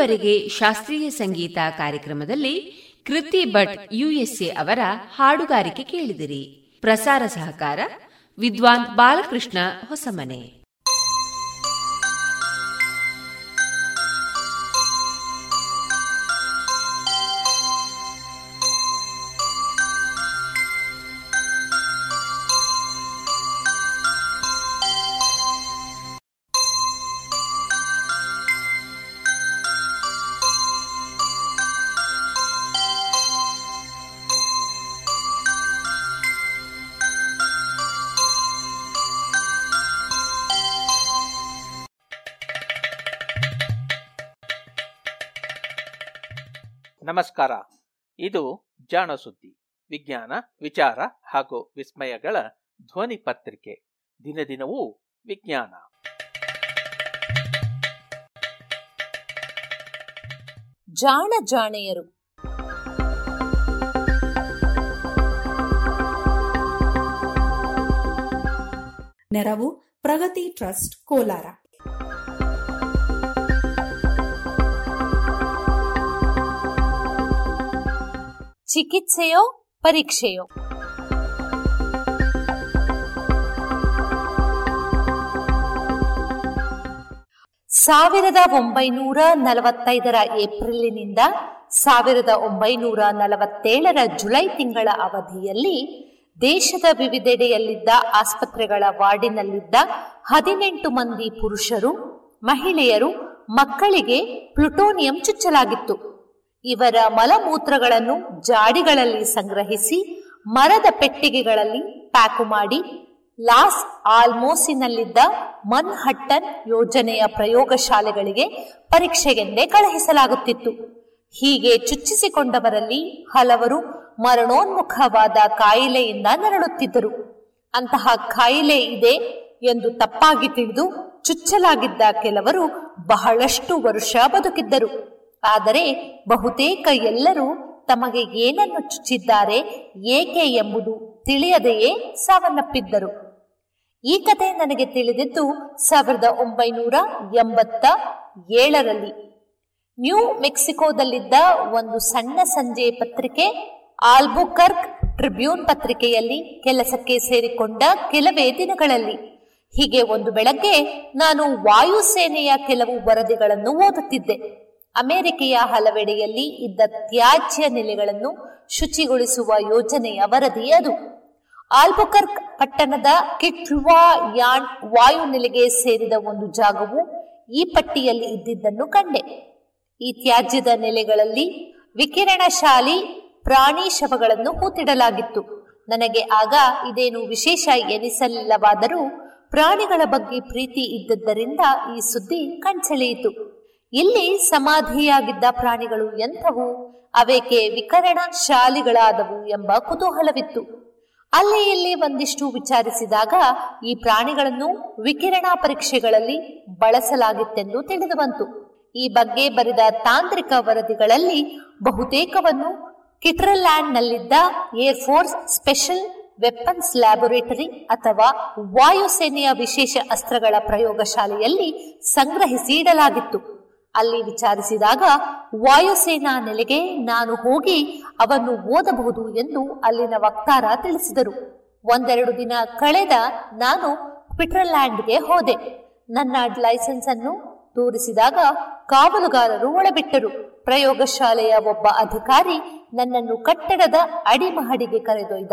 ಇದುವರೆಗೆ ಶಾಸ್ತ್ರೀಯ ಸಂಗೀತ ಕಾರ್ಯಕ್ರಮದಲ್ಲಿ ಕೃತಿ ಭಟ್ ಯುಎಸ್ಎ ಅವರ ಹಾಡುಗಾರಿಕೆ ಕೇಳಿದಿರಿ. ಪ್ರಸಾರ ಸಹಕಾರ, ವಿದ್ವಾನ್ ಬಾಲಕೃಷ್ಣ ಹೊಸಮನೆ. ನಮಸ್ಕಾರ. ಇದು ಜಾಣ ಸುದ್ದಿ, ವಿಜ್ಞಾನ, ವಿಚಾರ ಹಾಗೂ ವಿಸ್ಮಯಗಳ ಧ್ವನಿ ಪತ್ರಿಕೆ. ದಿನ ದಿನವೂ ವಿಜ್ಞಾನ. ಜಾಣ ಜಾಣೆಯರು. ನೆರವು ಪ್ರಗತಿ ಟ್ರಸ್ಟ್ ಕೋಲಾರ. ಚಿಕಿತ್ಸೆಯೋ, ಪರೀಕ್ಷೆಯೋ? ಸಾವಿರದ ಒಂಬೈನೂರ ನಲವತ್ತೈದರ ಏಪ್ರಿಲಿನಿಂದ ಸಾವಿರದ ಒಂಬೈನೂರ ನಲವತ್ತೇಳರ ಜುಲೈ ತಿಂಗಳ ಅವಧಿಯಲ್ಲಿ ದೇಶದ ವಿವಿಧೆಡೆಯಲ್ಲಿದ್ದ ಆಸ್ಪತ್ರೆಗಳ ವಾರ್ಡಿನಲ್ಲಿದ್ದ ಹದಿನೆಂಟು ಮಂದಿ ಪುರುಷರು, ಮಹಿಳೆಯರು, ಮಕ್ಕಳಿಗೆ ಪ್ಲುಟೋನಿಯಂ ಚುಚ್ಚಲಾಗಿತ್ತು. ಇವರ ಮಲಮೂತ್ರಗಳನ್ನು ಜಾಡಿಗಳಲ್ಲಿ ಸಂಗ್ರಹಿಸಿ ಮರದ ಪೆಟ್ಟಿಗೆಗಳಲ್ಲಿ ಪ್ಯಾಕು ಮಾಡಿ ಲಾಸ್ ಆಲ್ಮೋಸಿನಲ್ಲಿದ್ದ ಮನ್ಹಟ್ಟನ್ ಯೋಜನೆಯ ಪ್ರಯೋಗಶಾಲೆಗಳಿಗೆ ಪರೀಕ್ಷೆಗೆಂದೇ ಕಳುಹಿಸಲಾಗುತ್ತಿತ್ತು. ಹೀಗೆ ಚುಚ್ಚಿಸಿಕೊಂಡವರಲ್ಲಿ ಹಲವರು ಮರಣೋನ್ಮುಖವಾದ ಕಾಯಿಲೆಯಿಂದ ನರಳುತ್ತಿದ್ದರು. ಅಂತಹ ಕಾಯಿಲೆ ಇದೆ ಎಂದು ತಪ್ಪಾಗಿ ತಿಳಿದು ಚುಚ್ಚಲಾಗಿದ್ದ ಕೆಲವರು ಬಹಳಷ್ಟು ವರ್ಷ ಬದುಕಿದ್ದರು. ಆದರೆ ಬಹುತೇಕ ಎಲ್ಲರೂ ತಮಗೆ ಏನನ್ನು ಚುಚ್ಚಿದ್ದಾರೆ ಏಕೆ ಎಂಬುದು ತಿಳಿಯದೆಯೇ ಸಾವನ್ನಪ್ಪಿದ್ದರು. ಈ ಕಥೆ ನನಗೆ ತಿಳಿದಿದ್ದು ಸಾವಿರದ ಒಂಬೈನೂರ ಎಂಬತ್ತ ಏಳರಲ್ಲಿ. ನ್ಯೂ ಮೆಕ್ಸಿಕೋದಲ್ಲಿದ್ದ ಒಂದು ಸಣ್ಣ ಸಂಜೆ ಪತ್ರಿಕೆ, ಆಲ್ಬುಕರ್ಕ್ ಟ್ರಿಬ್ಯೂನ್ ಪತ್ರಿಕೆಯಲ್ಲಿ ಕೆಲಸಕ್ಕೆ ಸೇರಿಕೊಂಡ ಕೆಲವೇ ದಿನಗಳಲ್ಲಿ. ಹೀಗೆ ಒಂದು ಬೆಳಗ್ಗೆ ನಾನು ವಾಯುಸೇನೆಯ ಕೆಲವು ವರದಿಗಳನ್ನು ಓದುತ್ತಿದ್ದೆ. ಅಮೆರಿಕೆಯ ಹಲವೆಡೆಯಲ್ಲಿ ಇದ್ದ ತ್ಯಾಜ್ಯ ನೆಲೆಗಳನ್ನು ಶುಚಿಗೊಳಿಸುವ ಯೋಜನೆಯ ವರದಿ ಅದು. ಆಲ್ಬುಕರ್ಕ್ ಪಟ್ಟಣದ ಕಿಟ್ವಾ ಯಾನ್ ವಾಯುನೆಲೆಗೆ ಸೇರಿದ ಒಂದು ಜಾಗವು ಈ ಪಟ್ಟಿಯಲ್ಲಿ ಇದ್ದಿದ್ದನ್ನು ಕಂಡೆ. ಈ ತ್ಯಾಜ್ಯದ ನೆಲೆಗಳಲ್ಲಿ ವಿಕಿರಣಶಾಲಿ ಪ್ರಾಣಿ ಶವಗಳನ್ನು ಹೂತಿಡಲಾಗಿತ್ತು. ನನಗೆ ಆಗ ಇದೇನು ವಿಶೇಷ ಎನಿಸಲಿಲ್ಲವಾದರೂ ಪ್ರಾಣಿಗಳ ಬಗ್ಗೆ ಪ್ರೀತಿ ಇದ್ದದ್ದರಿಂದ ಈ ಸುದ್ದಿ ಕಣ್ಸೆಳೆಯಿತು ಇಲ್ಲಿ ಸಮಾಧಿಯಾಗಿದ್ದ ಪ್ರಾಣಿಗಳು ಎಂಥವು? ಅವೇಕೆ ವಿಕರಣಶಾಲಿಗಳಾದವು ಎಂಬ ಕುತೂಹಲವಿತ್ತು. ಅಲ್ಲಿ ಇಲ್ಲಿ ಒಂದಿಷ್ಟು ವಿಚಾರಿಸಿದಾಗ ಈ ಪ್ರಾಣಿಗಳನ್ನು ವಿಕಿರಣ ಪರೀಕ್ಷೆಗಳಲ್ಲಿ ಬಳಸಲಾಗಿತ್ತೆಂದು ತಿಳಿದು ಬಂತು. ಈ ಬಗ್ಗೆ ಬರೆದ ತಾಂತ್ರಿಕ ವರದಿಗಳಲ್ಲಿ ಬಹುತೇಕವನ್ನು ಕಿಟ್ರಲ್ಯಾಂಡ್ನಲ್ಲಿದ್ದ air force special weapons laboratory ಅಥವಾ ವಾಯುಸೇನೆಯ ವಿಶೇಷ ಅಸ್ತ್ರಗಳ ಪ್ರಯೋಗಶಾಲೆಯಲ್ಲಿ ಸಂಗ್ರಹಿಸಿ ಇಡಲಾಗಿತ್ತು. ಅಲ್ಲಿ ವಿಚಾರಿಸಿದಾಗ ವಾಯುಸೇನಾ ನೆಲೆಗೆ ನಾನು ಹೋಗಿ ಅವನ್ನು ಓದಬಹುದು ಎಂದು ಅಲ್ಲಿನ ವಕ್ತಾರ ತಿಳಿಸಿದರು. ಒಂದೆರಡು ದಿನ ಕಳೆದ ನಾನು ಪಿಟ್ರಲ್ಯಾಂಡ್ಗೆ ಹೋದೆ. ನನ್ನ ಲೈಸೆನ್ಸ್ ಅನ್ನು ತೋರಿಸಿದಾಗ ಕಾವಲುಗಾರರು ಒಳಬಿಟ್ಟರು. ಪ್ರಯೋಗಶಾಲೆಯ ಒಬ್ಬ ಅಧಿಕಾರಿ ನನ್ನನ್ನು ಕಟ್ಟಡದ ಅಡಿಮಹಡಿಗೆ ಕರೆದೊಯ್ದ.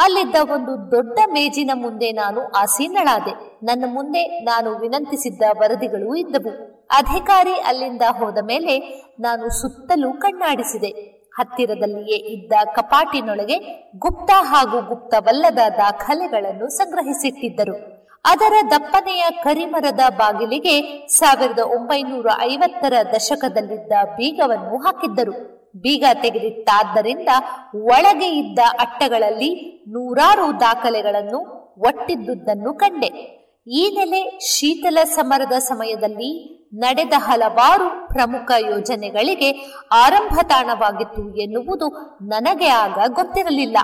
ಅಲ್ಲಿದ್ದ ಒಂದು ದೊಡ್ಡ ಮೇಜಿನ ಮುಂದೆ ನಾನು ಆಸೀನಳಾದೆ. ನನ್ನ ಮುಂದೆ ನಾನು ವಿನಂತಿಸಿದ್ದ ವರದಿಗಳು ಇದ್ದವು. ಅಧಿಕಾರಿ ಅಲ್ಲಿಂದ ಹೋದ ಮೇಲೆ ನಾನು ಸುತ್ತಲೂ ಕಣ್ಣಾಡಿಸಿದೆ. ಹತ್ತಿರದಲ್ಲಿಯೇ ಇದ್ದ ಕಪಾಟಿನೊಳಗೆ ಗುಪ್ತ ಹಾಗೂ ಗುಪ್ತವಲ್ಲದ ದಾಖಲೆಗಳನ್ನು ಸಂಗ್ರಹಿಸಿಟ್ಟಿದ್ದರು. ಅದರ ದಪ್ಪನೆಯ ಕರಿಮರದ ಬಾಗಿಲಿಗೆ ಸಾವಿರದ ಒಂಬೈನೂರ ಐವತ್ತರ ದಶಕದಲ್ಲಿದ್ದ ಬೀಗವನ್ನು ಹಾಕಿದ್ದರು. ಬೀಗ ತೆಗೆದಿತ್ತಾದ್ದರಿಂದ ಒಳಗೆ ಇದ್ದ ಅಟ್ಟಗಳಲ್ಲಿ ನೂರಾರು ದಾಖಲೆಗಳನ್ನು ಒಟ್ಟಿದ್ದುದನ್ನು ಕಂಡೆ. ಈ ನೆಲೆ ಶೀತಲ ಸಮರದ ಸಮಯದಲ್ಲಿ ನಡೆದ ಹಲವಾರು ಪ್ರಮುಖ ಯೋಜನೆಗಳಿಗೆ ಆರಂಭ ತಾಣವಾಗಿತ್ತು ಎನ್ನುವುದು ನನಗೆ ಆಗ ಗೊತ್ತಿರಲಿಲ್ಲ.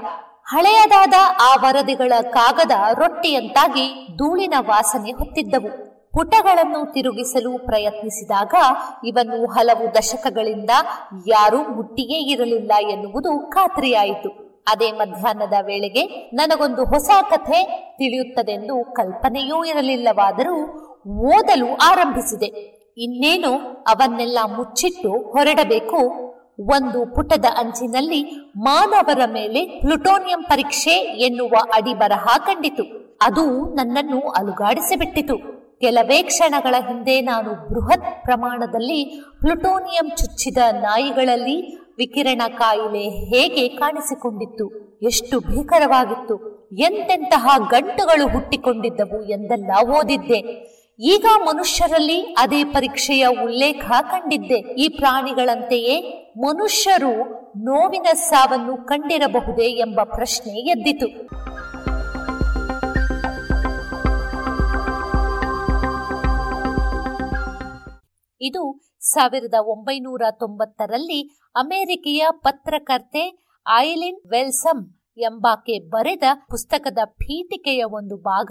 ಹಳೆಯದಾದ ಆ ವರದಿಗಳ ಕಾಗದ ರೊಟ್ಟಿಯಂತಾಗಿ ಧೂಳಿನ ವಾಸನೆ ಹೊತ್ತಿದ್ದವು. ಪುಟಗಳನ್ನು ತಿರುಗಿಸಲು ಪ್ರಯತ್ನಿಸಿದಾಗ ಇವನ್ನು ಹಲವು ದಶಕಗಳಿಂದ ಯಾರೂ ಮುಟ್ಟಿಯೇ ಇರಲಿಲ್ಲ ಎನ್ನುವುದು ಖಾತ್ರಿಯಾಯಿತು. ಅದೇ ಮಧ್ಯಾಹ್ನದ ವೇಳೆಗೆ ನನಗೊಂದು ಹೊಸ ಕಥೆ ತಿಳಿಯುತ್ತದೆಂದು ಕಲ್ಪನೆಯೂ ಇರಲಿಲ್ಲವಾದರೂ ಓದಲು ಆರಂಭಿಸಿದೆ. ಇನ್ನೇನು ಅವನ್ನೆಲ್ಲ ಮುಚ್ಚಿಟ್ಟು ಹೊರಡಬೇಕು? ಒಂದು ಪುಟದ ಅಂಚಿನಲ್ಲಿ ಮಾನವರ ಮೇಲೆ ಪ್ಲುಟೋನಿಯಂ ಪರೀಕ್ಷೆ ಎನ್ನುವ ಅಡಿಬರಹ ಕಂಡಿತು. ಅದು ನನ್ನನ್ನು ಅಲುಗಾಡಿಸಿಬಿಟ್ಟಿತು. ಕೆಲವೇ ಕ್ಷಣಗಳ ಹಿಂದೆ ನಾನು ಬೃಹತ್ ಪ್ರಮಾಣದಲ್ಲಿ ಪ್ಲುಟೋನಿಯಂ ಚುಚ್ಚಿದ ನಾಯಿಗಳಲ್ಲಿ ವಿಕಿರಣ ಕಾಯಿಲೆ ಹೇಗೆ ಕಾಣಿಸಿಕೊಂಡಿತ್ತು? ಎಷ್ಟು ಭೀಕರವಾಗಿತ್ತು? ಎಂತೆಂತಹ ಗಂಟುಗಳು ಹುಟ್ಟಿಕೊಂಡಿದ್ದವು ಎಂದೆಲ್ಲ ಓದಿದ್ದೆ. ಈಗ ಮನುಷ್ಯರಲ್ಲಿ ಅದೇ ಪರೀಕ್ಷೆಯ ಉಲ್ಲೇಖ ಕಂಡಿದ್ದೆ. ಈ ಪ್ರಾಣಿಗಳಂತೆಯೇ ಮನುಷ್ಯರು ನೋವಿನ ಸಾವನ್ನು ಕಂಡಿರಬಹುದೇ ಎಂಬ ಪ್ರಶ್ನೆ ಎದ್ದಿತು. ಇದು ಸಾವಿರದ ಒಂಬೈನೂರ ತೊಂಬತ್ತರಲ್ಲಿ ಅಮೆರಿಕೆಯ ಪತ್ರಕರ್ತೆ ಐಲಿನ್ ವೆಲ್ಸಮ್ ಎಂಬಾಕೆ ಬರೆದ ಪುಸ್ತಕದ ಪೀಠಿಕೆಯ ಒಂದು ಭಾಗ.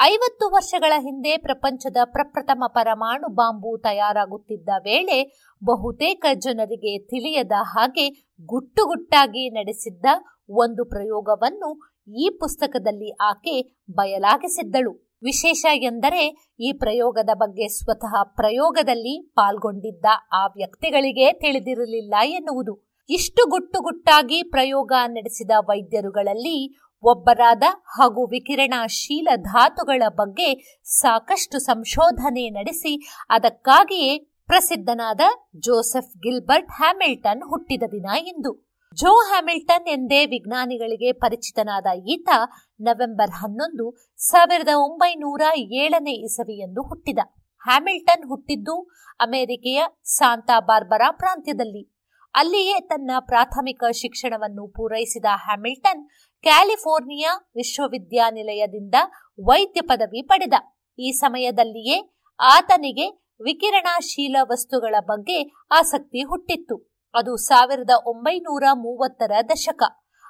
ಐವತ್ತು ವರ್ಷಗಳ ಹಿಂದೆ ಪ್ರಪಂಚದ ಪ್ರಪ್ರಥಮ ಪರಮಾಣು ಬಾಂಬು ತಯಾರಾಗುತ್ತಿದ್ದ ವೇಳೆ ಬಹುತೇಕ ಜನರಿಗೆ ತಿಳಿಯದ ಹಾಗೆ ಗುಟ್ಟುಗುಟ್ಟಾಗಿ ನಡೆಸಿದ್ದ ಒಂದು ಪ್ರಯೋಗವನ್ನು ಈ ಪುಸ್ತಕದಲ್ಲಿ ಆಕೆ ಬಯಲಾಗಿಸಿದ್ದಳು. ವಿಶೇಷ ಎಂದರೆ ಈ ಪ್ರಯೋಗದ ಬಗ್ಗೆ ಸ್ವತಃ ಪ್ರಯೋಗದಲ್ಲಿ ಪಾಲ್ಗೊಂಡಿದ್ದ ಆ ವ್ಯಕ್ತಿಗಳಿಗೆ ತಿಳಿದಿರಲಿಲ್ಲ ಎನ್ನುವುದು. ಇಷ್ಟು ಗುಟ್ಟುಗುಟ್ಟಾಗಿ ಪ್ರಯೋಗ ನಡೆಸಿದ ವೈದ್ಯರುಗಳಲ್ಲಿ ಒಬ್ಬರಾದ ಹಾಗೂ ವಿಕಿರಣಶೀಲ ಧಾತುಗಳ ಬಗ್ಗೆ ಸಾಕಷ್ಟು ಸಂಶೋಧನೆ ನಡೆಸಿ ಅದಕ್ಕಾಗಿಯೇ ಪ್ರಸಿದ್ಧನಾದ ಜೋಸೆಫ್ ಗಿಲ್ಬರ್ಟ್ ಹ್ಯಾಮಿಲ್ಟನ್ ಹುಟ್ಟಿದ ದಿನ ಇಂದು. ಜೋ ಹ್ಯಾಮಿಲ್ಟನ್ ಎಂದೇ ವಿಜ್ಞಾನಿಗಳಿಗೆ ಪರಿಚಿತನಾದ ಈತ ನವೆಂಬರ್ ಹನ್ನೊಂದು ಸಾವಿರದ ಒಂಬೈನೂರ ಏಳನೇ ಇಸವಿಯಂದು ಹುಟ್ಟಿದ. ಹ್ಯಾಮಿಲ್ಟನ್ ಹುಟ್ಟಿದ್ದು ಅಮೆರಿಕೆಯ ಸಾಂತಾ ಬಾರ್ಬರಾ ಪ್ರಾಂತ್ಯದಲ್ಲಿ. ಅಲ್ಲಿಯೇ ತನ್ನ ಪ್ರಾಥಮಿಕ ಶಿಕ್ಷಣವನ್ನು ಪೂರೈಸಿದ ಹ್ಯಾಮಿಲ್ಟನ್ ಕ್ಯಾಲಿಫೋರ್ನಿಯಾ ವಿಶ್ವವಿದ್ಯಾನಿಲಯದಿಂದ ವೈದ್ಯ ಪದವಿ ಪಡೆದ. ಈ ಸಮಯದಲ್ಲಿಯೇ ಆತನಿಗೆ ವಿಕಿರಣಶೀಲ ವಸ್ತುಗಳ ಬಗ್ಗೆ ಆಸಕ್ತಿ ಹುಟ್ಟಿತ್ತು. ಅದು ಸಾವಿರದ ಒಂಬೈನೂರ ಮೂವತ್ತರ ದಶಕ.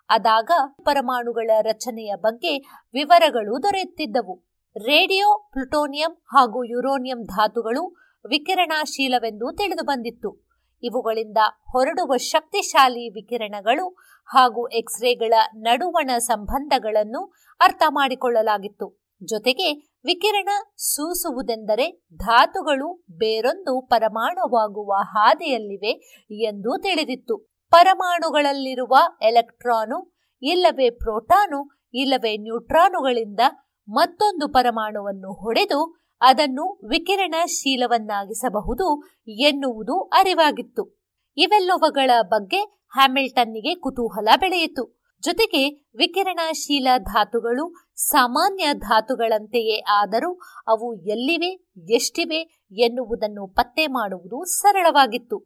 ಅದಾಗ ಪರಮಾಣುಗಳ ರಚನೆಯ ಬಗ್ಗೆ ವಿವರಗಳು ದೊರೆಯುತ್ತಿದ್ದವು. ರೇಡಿಯೋ, ಪ್ಲುಟೋನಿಯಂ ಹಾಗೂ ಯುರೋನಿಯಂ ಧಾತುಗಳು ವಿಕಿರಣಶೀಲವೆಂದು ತಿಳಿದು ಬಂದಿತ್ತು ಇವುಗಳಿಂದ ಹೊರಡುವ ಶಕ್ತಿಶಾಲಿ ವಿಕಿರಣಗಳು ಹಾಗೂ ಎಕ್ಸ್ರೇಗಳ ನಡುವಣ ಸಂಬಂಧಗಳನ್ನು ಅರ್ಥ ಮಾಡಿಕೊಳ್ಳಲಾಗಿತ್ತು. ಜೊತೆಗೆ ವಿಕಿರಣ ಸೂಸುವುದೆಂದರೆ ಧಾತುಗಳು ಬೇರೊಂದು ಪರಮಾಣುವಾಗುವ ಹಾದಿಯಲ್ಲಿವೆ ಎಂದು ತಿಳಿದಿತ್ತು. ಪರಮಾಣುಗಳಲ್ಲಿರುವ ಎಲೆಕ್ಟ್ರಾನು, ಇಲ್ಲವೇ ಪ್ರೋಟಾನು, ಇಲ್ಲವೇ ನ್ಯೂಟ್ರಾನುಗಳಿಂದ ಮತ್ತೊಂದು ಪರಮಾಣುವನ್ನು ಹೊಡೆದು ಅದನ್ನು ವಿಕಿರಣಶೀಲವನ್ನಾಗಿಸಬಹುದು ಎನ್ನುವುದು ಅರಿವಾಗಿತ್ತು. ಇವೆಲ್ಲವುಗಳ ಬಗ್ಗೆ ಹ್ಯಾಮಿಲ್ಟನ್ನಿಗೆ ಕುತೂಹಲ ಬೆಳೆಯಿತು. ಜೊತೆಗೆ ವಿಕಿರಣಶೀಲ ಧಾತುಗಳು ಸಾಮಾನ್ಯ ಧಾತುಗಳಂತೆಯೇ ಆದರೂ ಅವು ಎಲ್ಲಿವೆ, ಎಷ್ಟಿವೆ ಎನ್ನುವುದನ್ನು ಪತ್ತೆ ಮಾಡುವುದು ಸರಳವಾಗಿತ್ತು.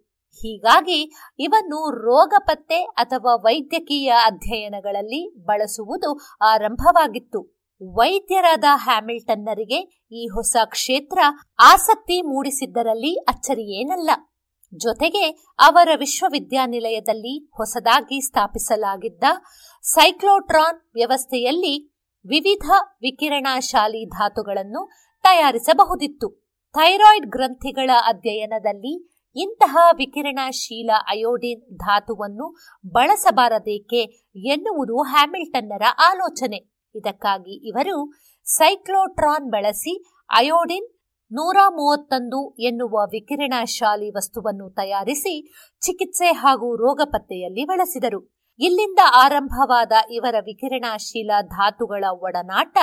ಹೀಗಾಗಿ ಇವನ್ನು ರೋಗ ಪತ್ತೆ ಅಥವಾ ವೈದ್ಯಕೀಯ ಅಧ್ಯಯನಗಳಲ್ಲಿ ಬಳಸುವುದು ಆರಂಭವಾಗಿತ್ತು. ವೈದ್ಯರಾದ ಹ್ಯಾಮಿಲ್ಟನ್ನರಿಗೆ ಈ ಹೊಸ ಕ್ಷೇತ್ರ ಆಸಕ್ತಿ ಮೂಡಿಸಿದ್ದರಲ್ಲಿ ಅಚ್ಚರಿಯೇನಲ್ಲ. ಜೊತೆಗೆ ಅವರ ವಿಶ್ವವಿದ್ಯಾನಿಲಯದಲ್ಲಿ ಹೊಸದಾಗಿ ಸ್ಥಾಪಿಸಲಾಗಿದ್ದ ಸೈಕ್ಲೋಟ್ರಾನ್ ವ್ಯವಸ್ಥೆಯಲ್ಲಿ ವಿವಿಧ ವಿಕಿರಣಶಾಲಿ ಧಾತುಗಳನ್ನು ತಯಾರಿಸಬಹುದಿತ್ತು. ಥೈರಾಯ್ಡ್ ಗ್ರಂಥಿಗಳ ಅಧ್ಯಯನದಲ್ಲಿ ಇಂತಹ ವಿಕಿರಣಶೀಲ ಅಯೋಡಿನ್ ಧಾತುವನ್ನು ಬಳಸಬಾರದೇಕೆ ಎನ್ನುವುದು ಹ್ಯಾಮಿಲ್ಟನ್ನರ ಆಲೋಚನೆ. ಇದಕ್ಕಾಗಿ ಇವರು ಸೈಕ್ಲೋಟ್ರಾನ್ ಬಳಸಿ ಅಯೋಡಿನ್ ನೂರ ಮೂವತ್ತೊಂದು ಎನ್ನುವ ವಿಕಿರಣಶಾಲಿ ವಸ್ತುವನ್ನು ತಯಾರಿಸಿ ಚಿಕಿತ್ಸೆ ಹಾಗೂ ರೋಗ ಪತ್ತೆಯಲ್ಲಿ ಬಳಸಿದರು. ಇಲ್ಲಿಂದ ಆರಂಭವಾದ ಇವರ ವಿಕಿರಣಶೀಲ ಧಾತುಗಳ ಒಡನಾಟ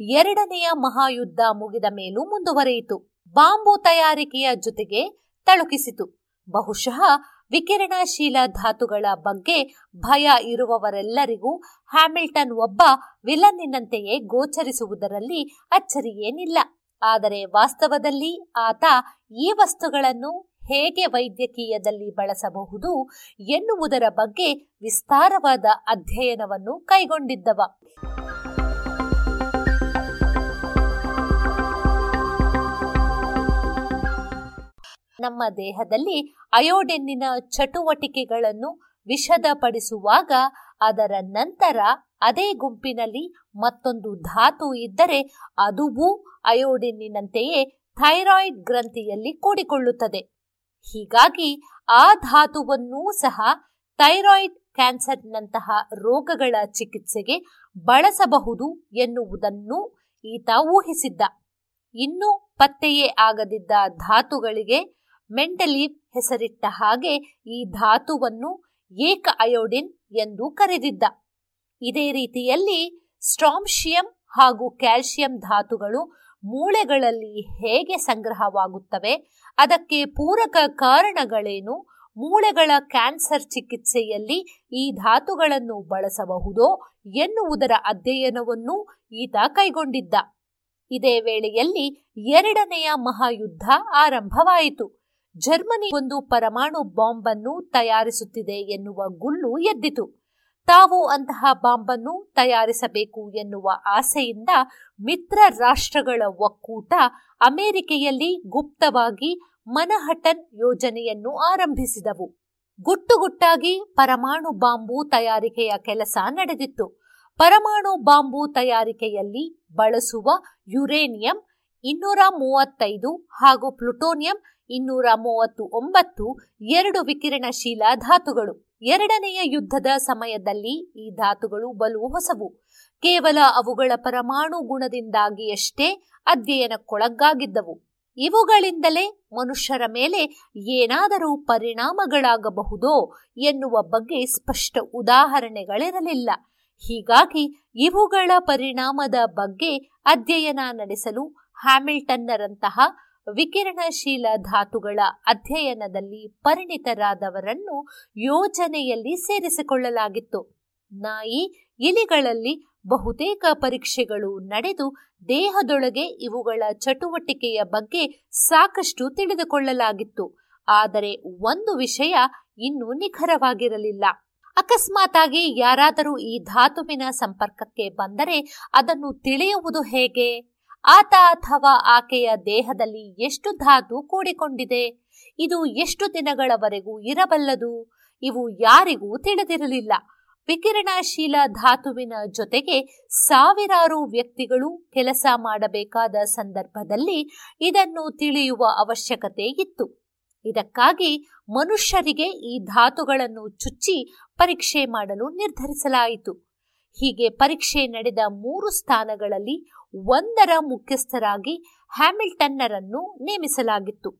ಎರಡನೆಯ ಮಹಾಯುದ್ಧ ಮುಗಿದ ಮೇಲೂ ಮುಂದುವರೆಯಿತು. ಬಾಂಬು ತಯಾರಿಕೆಯ ಜೊತೆಗೆ ತಳುಕಿಸಿತು. ಬಹುಶಃ ವಿಕಿರಣಶೀಲ ಧಾತುಗಳ ಬಗ್ಗೆ ಭಯ ಇರುವವರೆಲ್ಲರಿಗೂ ಹ್ಯಾಮಿಲ್ಟನ್ ಒಬ್ಬ ವಿಲನ್ನಿನಂತೆಯೇ ಗೋಚರಿಸುವುದರಲ್ಲಿ ಅಚ್ಚರಿಯೇನಿಲ್ಲ. ಆದರೆ ವಾಸ್ತವದಲ್ಲಿ ಆತ ಈ ವಸ್ತುಗಳನ್ನು ಹೇಗೆ ವೈದ್ಯಕೀಯದಲ್ಲಿ ಬಳಸಬಹುದು ಎನ್ನುವುದರ ಬಗ್ಗೆ ವಿಸ್ತಾರವಾದ ಅಧ್ಯಯನವನ್ನು ಕೈಗೊಂಡಿದ್ದವ. ನಮ್ಮ ದೇಹದಲ್ಲಿ ಅಯೋಡಿನ್ನಿನ ಚಟುವಟಿಕೆಗಳನ್ನು ವಿಷದಪಡಿಸುವಾಗ ಅದರ ನಂತರ ಅದೇ ಗುಂಪಿನಲ್ಲಿ ಮತ್ತೊಂದು ಧಾತು ಇದ್ದರೆ ಅದುವೂ ಅಯೋಡಿನ್ನಿನಂತೆಯೇ ಥೈರಾಯ್ಡ್ ಗ್ರಂಥಿಯಲ್ಲಿ ಕೂಡಿಕೊಳ್ಳುತ್ತದೆ. ಹೀಗಾಗಿ ಆ ಧಾತುವನ್ನೂ ಸಹ ಥೈರಾಯ್ಡ್ ಕ್ಯಾನ್ಸರ್ನಂತಹ ರೋಗಗಳ ಚಿಕಿತ್ಸೆಗೆ ಬಳಸಬಹುದು ಎನ್ನುವುದನ್ನು ಈತ ಊಹಿಸಿದ್ದ. ಇನ್ನೂ ಪತ್ತೆಯೇ ಆಗದಿದ್ದ ಧಾತುಗಳಿಗೆ ಮೆಂಟಲೀವ್ ಹೆಸರಿಟ್ಟ ಹಾಗೆ ಈ ಧಾತುವನ್ನು ಏಕ ಅಯೋಡಿನ್ ಎಂದು ಕರೆದಿದ್ದ. ಇದೇ ರೀತಿಯಲ್ಲಿ ಸ್ಟ್ರಾಂಶಿಯಂ ಹಾಗೂ ಕ್ಯಾಲ್ಶಿಯಂ ಧಾತುಗಳು ಮೂಳೆಗಳಲ್ಲಿ ಹೇಗೆ ಸಂಗ್ರಹವಾಗುತ್ತವೆ ಅದಕ್ಕೆ ಪೂರಕ ಕಾರಣಗಳೇನು? ಮೂಳೆಗಳ ಕ್ಯಾನ್ಸರ್ ಚಿಕಿತ್ಸೆಯಲ್ಲಿ ಈ ಧಾತುಗಳನ್ನು ಬಳಸಬಹುದೋ ಎನ್ನುವುದರ ಅಧ್ಯಯನವನ್ನು ಈತ ಕೈಗೊಂಡಿದ್ದ. ಇದೇ ವೇಳೆಯಲ್ಲಿ ಎರಡನೆಯ ಮಹಾಯುದ್ಧ ಆರಂಭವಾಯಿತು. ಜರ್ಮನಿ ಒಂದು ಪರಮಾಣು ಬಾಂಬ್ ಅನ್ನು ತಯಾರಿಸುತ್ತಿದೆ ಎನ್ನುವ ಗುಲ್ಲು ಎದ್ದಿತು. ತಾವು ಅಂತಹ ಬಾಂಬನ್ನು ತಯಾರಿಸಬೇಕು ಎನ್ನುವ ಆಸೆಯಿಂದ ಮಿತ್ರ ರಾಷ್ಟ್ರಗಳ ಒಕ್ಕೂಟ ಅಮೆರಿಕೆಯಲ್ಲಿ ಗುಪ್ತವಾಗಿ ಮನಹಟನ್ ಯೋಜನೆಯನ್ನು ಆರಂಭಿಸಿದವು. ಗುಟ್ಟುಗುಟ್ಟಾಗಿ ಪರಮಾಣು ಬಾಂಬು ತಯಾರಿಕೆಯ ಕೆಲಸ ನಡೆದಿತ್ತು. ಪರಮಾಣು ಬಾಂಬು ತಯಾರಿಕೆಯಲ್ಲಿ ಬಳಸುವ ಯುರೇನಿಯಂ ಇನ್ನೂರ ಮೂವತ್ತೈದು ಹಾಗೂ ಪ್ಲುಟೋನಿಯಂ ಇನ್ನೂರ ಮೂವತ್ತು ಒಂಬತ್ತು ಎರಡು ವಿಕಿರಣಶೀಲ ಧಾತುಗಳು. ಎರಡನೆಯ ಯುದ್ಧದ ಸಮಯದಲ್ಲಿ ಈ ಧಾತುಗಳು ಬಲು ಹೊಸವು. ಕೇವಲ ಅವುಗಳ ಪರಮಾಣು ಗುಣದಿಂದಾಗಿಯಷ್ಟೇ ಅಧ್ಯಯನಕ್ಕೊಳಗಾಗಿದ್ದವು. ಇವುಗಳಿಂದಲೇ ಮನುಷ್ಯರ ಮೇಲೆ ಏನಾದರೂ ಪರಿಣಾಮಗಳಾಗಬಹುದೋ ಎನ್ನುವ ಬಗ್ಗೆ ಸ್ಪಷ್ಟ ಉದಾಹರಣೆಗಳಿರಲಿಲ್ಲ. ಹೀಗಾಗಿ ಇವುಗಳ ಪರಿಣಾಮದ ಬಗ್ಗೆ ಅಧ್ಯಯನ ನಡೆಸಲು ಹ್ಯಾಮಿಲ್ಟನ್ನರಂತಹ ವಿಕಿರಣಶೀಲ ಧಾತುಗಳ ಅಧ್ಯಯನದಲ್ಲಿ ಪರಿಣಿತರಾದವರನ್ನು ಯೋಜನೆಯಲ್ಲಿ ಸೇರಿಸಿಕೊಳ್ಳಲಾಗಿತ್ತು. ನಾಯಿ, ಇಲಿಗಳಲ್ಲಿ ಬಹುತೇಕ ಪರೀಕ್ಷೆಗಳು ನಡೆದು ದೇಹದೊಳಗೆ ಇವುಗಳ ಚಟುವಟಿಕೆಯ ಬಗ್ಗೆ ಸಾಕಷ್ಟು ತಿಳಿದುಕೊಳ್ಳಲಾಗಿತ್ತು. ಆದರೆ ಒಂದು ವಿಷಯ ಇನ್ನೂ ನಿಖರವಾಗಿರಲಿಲ್ಲ. ಅಕಸ್ಮಾತಾಗಿ ಯಾರಾದರೂ ಈ ಧಾತುವಿನ ಸಂಪರ್ಕಕ್ಕೆ ಬಂದರೆ ಅದನ್ನು ತಿಳಿಯುವುದು ಹೇಗೆ? ಆತ ಅಥವಾ ಆಕೆಯ ದೇಹದಲ್ಲಿ ಎಷ್ಟು ಧಾತು ಕೂಡಿಕೊಂಡಿದೆ? ಇದು ಎಷ್ಟು ದಿನಗಳವರೆಗೂ ಇರಬಲ್ಲದು? ಇವು ಯಾರಿಗೂ ತಿಳಿದಿರಲಿಲ್ಲ. ವಿಕಿರಣಶೀಲ ಧಾತುವಿನ ಜೊತೆಗೆ ಸಾವಿರಾರು ವ್ಯಕ್ತಿಗಳು ಕೆಲಸ ಮಾಡಬೇಕಾದ ಸಂದರ್ಭದಲ್ಲಿ ಇದನ್ನು ತಿಳಿಯುವ ಅವಶ್ಯಕತೆ ಇತ್ತು. ಇದಕ್ಕಾಗಿ ಮನುಷ್ಯರಿಗೆ ಈ ಧಾತುಗಳನ್ನು ಚುಚ್ಚಿ ಪರೀಕ್ಷೆ ಮಾಡಲು ನಿರ್ಧರಿಸಲಾಯಿತು. ಹೀಗೆ ಪರೀಕ್ಷೆ ನಡೆದ ಮೂರು ಸ್ಥಾನಗಳಲ್ಲಿ ಒಂದರ ಮುಖ್ಯಸ್ಥರಾಗಿ ಹ್ಯಾಮಿಲ್ಟನ್ನರನ್ನು ನೇಮಿಸಲಾಗಿತ್ತು.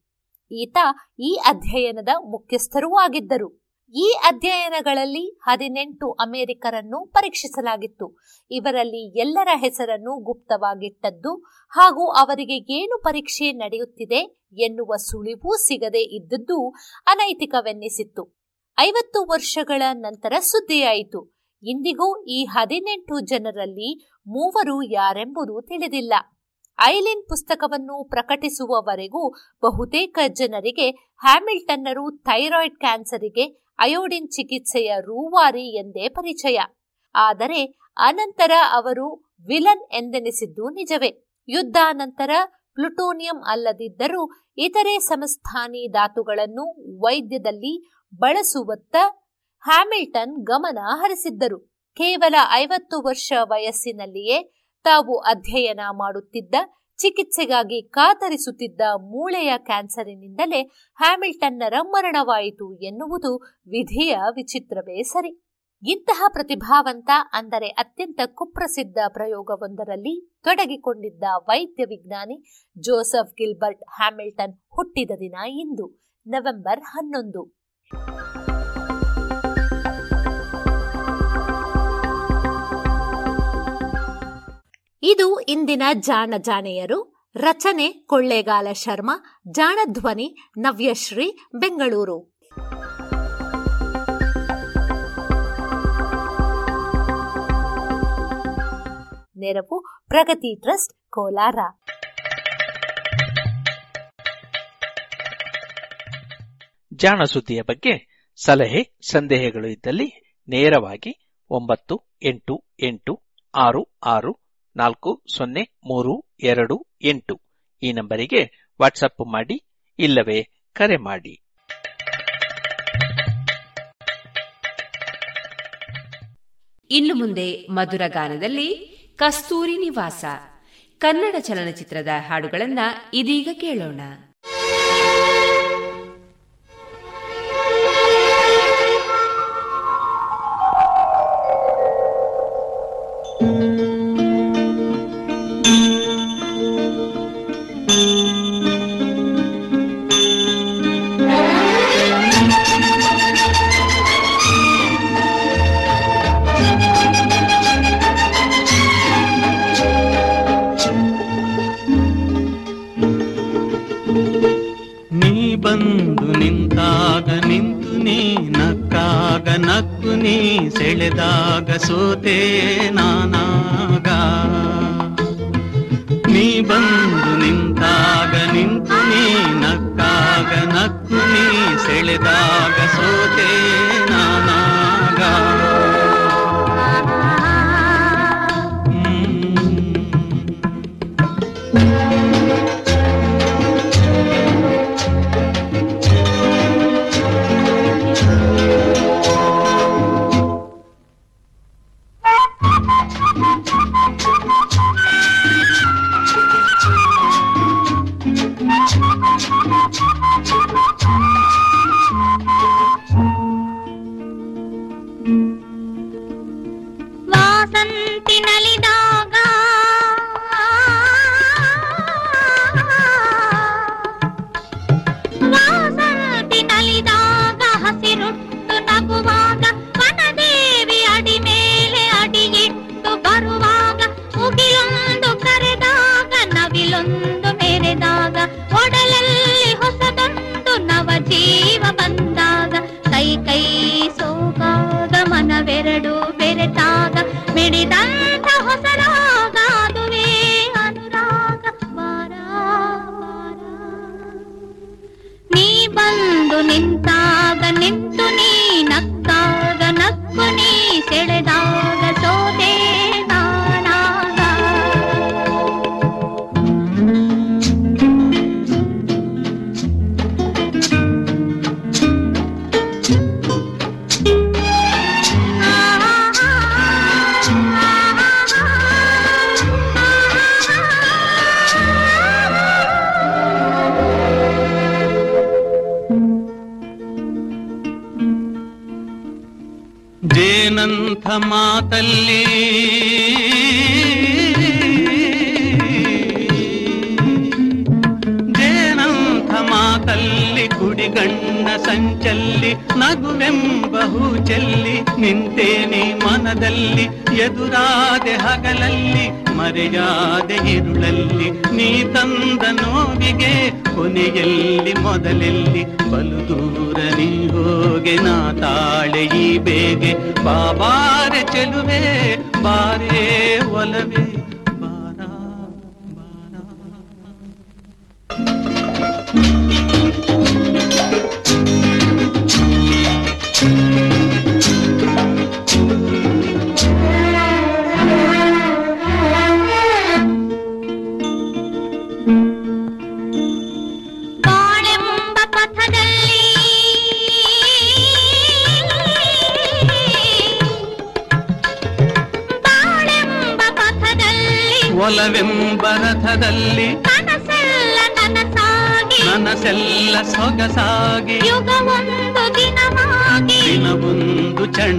ಈತ ಈ ಅಧ್ಯಯನದ ಮುಖ್ಯಸ್ಥರೂ ಆಗಿದ್ದರು. ಈ ಅಧ್ಯಯನಗಳಲ್ಲಿ ಹದಿನೆಂಟು ಅಮೆರಿಕರನ್ನು ಪರೀಕ್ಷಿಸಲಾಗಿತ್ತು. ಇವರಲ್ಲಿ ಎಲ್ಲರ ಹೆಸರನ್ನು ಗುಪ್ತವಾಗಿಟ್ಟದ್ದು ಹಾಗೂ ಅವರಿಗೆ ಏನು ಪರೀಕ್ಷೆ ನಡೆಯುತ್ತಿದೆ ಎನ್ನುವ ಸುಳಿವು ಸಿಗದೇ ಇದ್ದದ್ದು ಅನೈತಿಕವೆನ್ನಿಸಿತ್ತು. ಐವತ್ತು ವರ್ಷಗಳ ನಂತರ ಸುದ್ದಿಯಾಯಿತು. ಇಂದಿಗೂ ಈ ಹದಿನೆಂಟು ಜನರಲ್ಲಿ ಮೂವರು ಯಾರೆಂಬುದು ತಿಳಿದಿಲ್ಲ. ಐಲಿನ್ ಪುಸ್ತಕವನ್ನು ಪ್ರಕಟಿಸುವವರೆಗೂ ಬಹುತೇಕ ಜನರಿಗೆ ಹ್ಯಾಮಿಲ್ಟನ್ನರು ಥೈರಾಯ್ಡ್ ಕ್ಯಾನ್ಸರಿಗೆ ಅಯೋಡಿನ್ ಚಿಕಿತ್ಸೆಯ ರೂವಾರಿ ಎಂದೇ ಪರಿಚಯ. ಆದರೆ ಅನಂತರ ಅವರು ವಿಲನ್ ಎಂದೆನಿಸಿದ್ದು ನಿಜವೇ. ಯುದ್ಧಾನಂತರ ಪ್ಲುಟೋನಿಯಂ ಅಲ್ಲದಿದ್ದರೂ ಇತರೆ ಸಮಸ್ಥಾನಿ ಧಾತುಗಳನ್ನು ವೈದ್ಯದಲ್ಲಿ ಬಳಸುವತ್ತ ಹ್ಯಾಮಿಲ್ಟನ್ ಗಮನ ಹರಿಸಿದ್ದರು. ಕೇವಲ ಐವತ್ತು ವರ್ಷ ವಯಸ್ಸಿನಲ್ಲಿಯೇ ತಾವು ಅಧ್ಯಯನ ಮಾಡುತ್ತಿದ್ದ ಚಿಕಿತ್ಸೆಗಾಗಿ ಕಾತರಿಸುತ್ತಿದ್ದ ಮೂಳೆಯ ಕ್ಯಾನ್ಸರಿನಿಂದಲೇ ಹ್ಯಾಮಿಲ್ಟನ್ನರ ಮರಣವಾಯಿತು ಎನ್ನುವುದು ವಿಧಿಯ ವಿಚಿತ್ರವೇ ಸರಿ. ಇಂತಹ ಪ್ರತಿಭಾವಂತ, ಅಂದರೆ ಅತ್ಯಂತ ಕುಪ್ರಸಿದ್ಧ ಪ್ರಯೋಗವೊಂದರಲ್ಲಿ ತೊಡಗಿಕೊಂಡಿದ್ದ ವೈದ್ಯ ವಿಜ್ಞಾನಿ ಜೋಸೆಫ್ ಗಿಲ್ಬರ್ಟ್ ಹ್ಯಾಮಿಲ್ಟನ್ ಹುಟ್ಟಿದ ದಿನ ಇಂದು, ನವೆಂಬರ್ ಹನ್ನೊಂದು. ಇದು ಇಂದಿನ ಜಾಣ ಜಾಣೆಯರು, ರಚನೆ ಕೊಳ್ಳೇಗಾಲ ಶರ್ಮಾ ಜಾಣಧ್ವನಿ ನವ್ಯಶ್ರೀ, ಬೆಂಗಳೂರು. ನೆರವು ಪ್ರಗತಿ ಟ್ರಸ್ಟ್, ಕೋಲಾರ. ಜಾಣ ಸುದ್ದಿಯ ಬಗ್ಗೆ ಸಲಹೆ, ಸಂದೇಹಗಳು ಇದ್ದಲ್ಲಿ ನೇರವಾಗಿ ಒಂಬತ್ತು ಎಂಟು ಎಂಟು ಆರು ಆರು ನಾಲ್ಕು, ಸೊನ್ನೆ, ಮೂರು, ಎರಡು, ಎಂಟು. ಈ ನಂಬರಿಗೆ ವಾಟ್ಸಪ್ ಮಾಡಿ, ಇಲ್ಲವೇ ಕರೆ ಮಾಡಿ. ಇನ್ನು ಮುಂದೆ ಮಧುರ ಗಾನದಲ್ಲಿ ಕಸ್ತೂರಿ ನಿವಾಸ. ಕನ್ನಡ ಚಲನಚಿತ್ರದ ಹಾಡುಗಳನ್ನ ಇದೀಗ ಕೇಳೋಣ.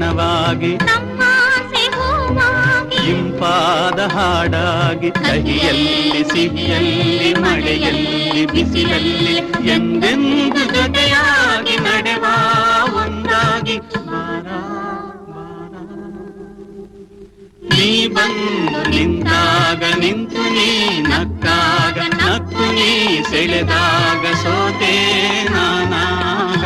ದಿನವೊಂದು ಕ್ಷಣವಾಗಿ ನಮ್ಮಾಸೆ ಹೂವಾಗಿ ಇಂಪಾದ ಹಾಡಾಗಿ ಕಹಿಯಲ್ಲಿ ಸಿಹಿಯಲ್ಲಿ ಮಳೆಯಲ್ಲಿ ಬಿಸಿಲಲ್ಲಿ ಎಂದೆಂದು ಜೊತೆಯಾಗಿ ನಡೆವ ಒಂದಾಗಿ ಬಾರ, ಬಾರ. ನೀ ಬಂದು ನಿಂತಾಗ ನಿಂತು ನೀ ನಕ್ಕಾಗ ನಕ್ಕು ನೀ ಸೆಳೆದಾಗ ಸೋತೆ ನಾನಾಗ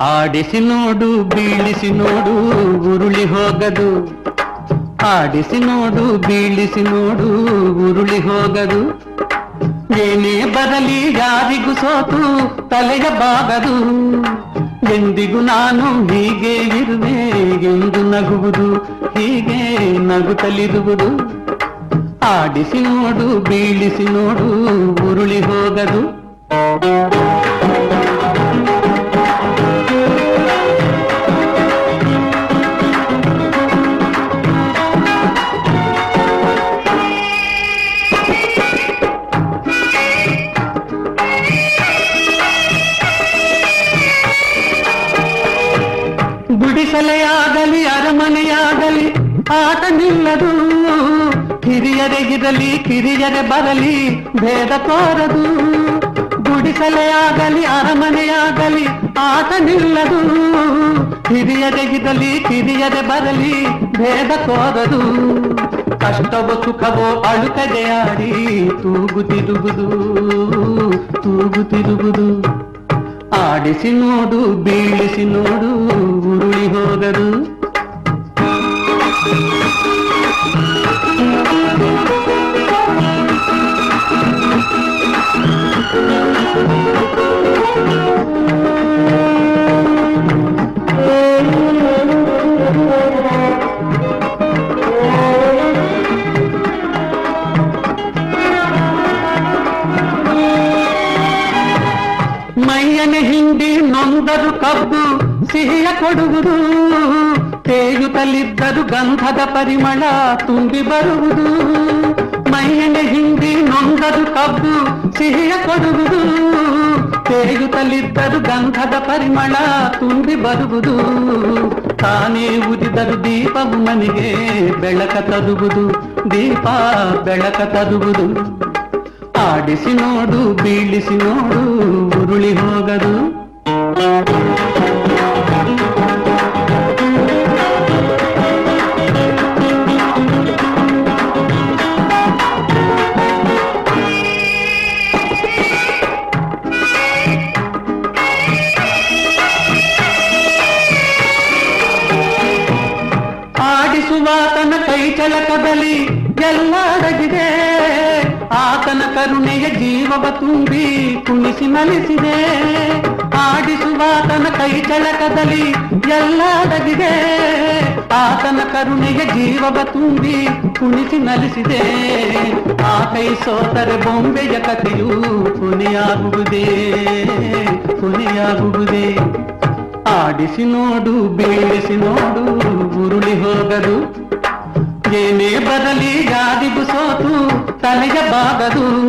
ಆಡಿಸಿ ನೋಡು, ಬೀಳಿಸಿ ನೋಡು, ಉರುಳಿ ಹೋಗದು. ಆಡಿಸಿ ನೋಡು, ಬೀಳಿಸಿ ನೋಡು, ಉರುಳಿ ಹೋಗದು. ಏನೇ ಬರಲಿ ಯಾರಿಗೂ ಸೋತು, ತಲೆಯ ಬಾಗದು. ಎಂದಿಗೂ ನಾನು ಹೀಗೆ ಇರುವೆ, ಎಂದು ನಗುವುದು, ಹೀಗೆ ನಗುತ್ತಲಿರುವುದು. ಆಡಿಸಿ ನೋಡು, ಬೀಳಿಸಿ ನೋಡು, ಉರುಳಿ ಹೋಗದು. ಆಟ ನಿಲ್ಲದು ಹಿರಿಯರೆ ಇರಲಿ ಕಿರಿಯರೆ ಬರಲಿ, ಭೇದ ತೋರದು ಗುಡಿಸಲೆಯಾಗಲಿ ಅರಮನೆಯಾಗಲಿ ಆಟ ನಿಲ್ಲದು ಹಿರಿಯರೆ ಇರಲಿ ಕಿರಿಯರೆ ಬರಲಿ, ಭೇದ ತೋರದು ಕಷ್ಟವೋ ಸುಖವೋ ಅಳುಕದೆ ಆಡಿ ತೂಗುತ್ತಿರುವುದು ತೂಗುತ್ತಿರುವುದು ಆಡಿಸಿ ನೋಡು, ಬೀಳಿಸಿ ನೋಡು, ಉರುಳಿ ಹೋಗದು. ಮೈಯನೆ ಹಿಂಡಿ ನೊಂದರು ಕಬ್ಬು ಸಿಹಿಯ ಕೊಡುವುದು ತೇಯುತ್ತಲಿದ್ದರು ಗಂಧದ ಪರಿಮಳ ತುಂಬಿ ಬರುವುದು ಮೈಯನೆ ಹಿಂಡಿ ನೊಂದದು ಕಬ್ಬು ಸಿಹಿಯ ಕೊಡುವುದು ತೇಯುತ್ತಲಿದ್ದರು ಗಂಧದ ಪರಿಮಳ ತುಂಬಿ ಬರುವುದು ತಾನೇ ಉದಿದರು ದೀಪವು ಮನೆಗೆ ಬೆಳಕ ತರುವುದು ದೀಪ ಬೆಳಕ ತರುವುದು ಆಡಿಸಿ ನೋಡು ಬೀಳಿಸಿ ನೋಡು ಉರುಳಿ ಹೋಗದು ಕರುಣೆಯ ಜೀವವ ತುಂಬಿ ಕುಣಿಸಿ ಮಲಿಸಿದೆ. ಆಡಿಸುವಾತನ ಕೈ ಚಳಕದಲ್ಲಿ ಎಲ್ಲ ಅಡಗಿದೆ. ಆತನ ಕರುಣೆಯ ಜೀವವ ತುಂಬಿ ಕುಣಿಸಿ ನಲಿಸಿದೆ ಆ ಕೈ ಸೋತರೆ ಬೊಂಬೆಯ ಕಥೆಯು ಕೊನೆಯಾಗುವುದೇ ಕೊನೆಯಾಗುವುದೇ. ಆಡಿಸಿ ನೋಡು, ಬೀಳಿಸಿ ನೋಡು, ಉರುಳಿ ಹೋಗದು. ಏನೇ ಬರಲಿ ಯಾರಿಗೂ ಸೋತು ತಲೆಯ ಬಾಗದು.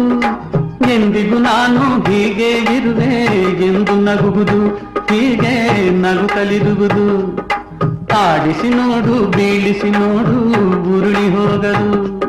ಎಂದಿಗೂ ನಾನು ಹೀಗೆ ಇರುವೆ, ಎಂದು ನಗುವುದು, ಹೀಗೆ ನಗು ಕಲಿದುವುದು. ಆಡಿಸಿ ನೋಡು, ಬೀಳಿಸಿ ನೋಡು, ಉರುಳಿ ಹೋಗದು.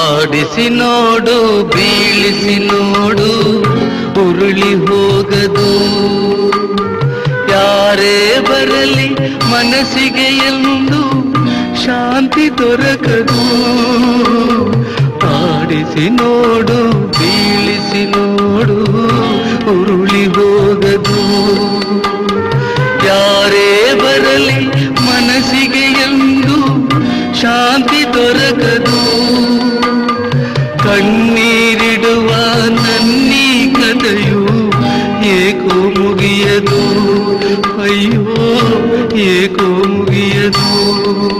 ಆಡಿಸಿ ನೋಡು ಬೀಳಿಸಿ ನೋಡು ಉರುಳಿ ಹೋಗದು. ಯಾರೇ ಬರಲಿ ಮನಸ್ಸಿಗೆ ಎಂದು ಶಾಂತಿ ದೊರಕದು. ಆಡಿಸಿ ನೋಡು, ಬೀಳಿಸಿ ನೋಡು, ಉರುಳಿ ಹೋಗದು. ಯಾರೇ ಬರಲಿ ಮನಸ್ಸಿಗೆ ಎಂದು ಶಾಂತಿ ದೊರಕದು. ಕಣ್ಣೀರಿಡುವ ನನ್ನೀ ಕಥೆಯು ಏಕೋ ಮುಗಿಯದು. ಅಯ್ಯೋ, ಏಕೋ ಮುಗಿಯದು.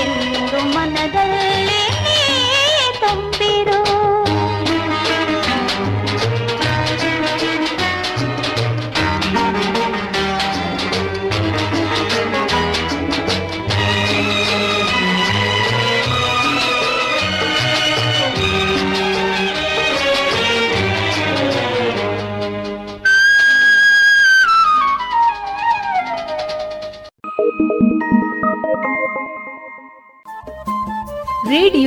என்றும் மனதில்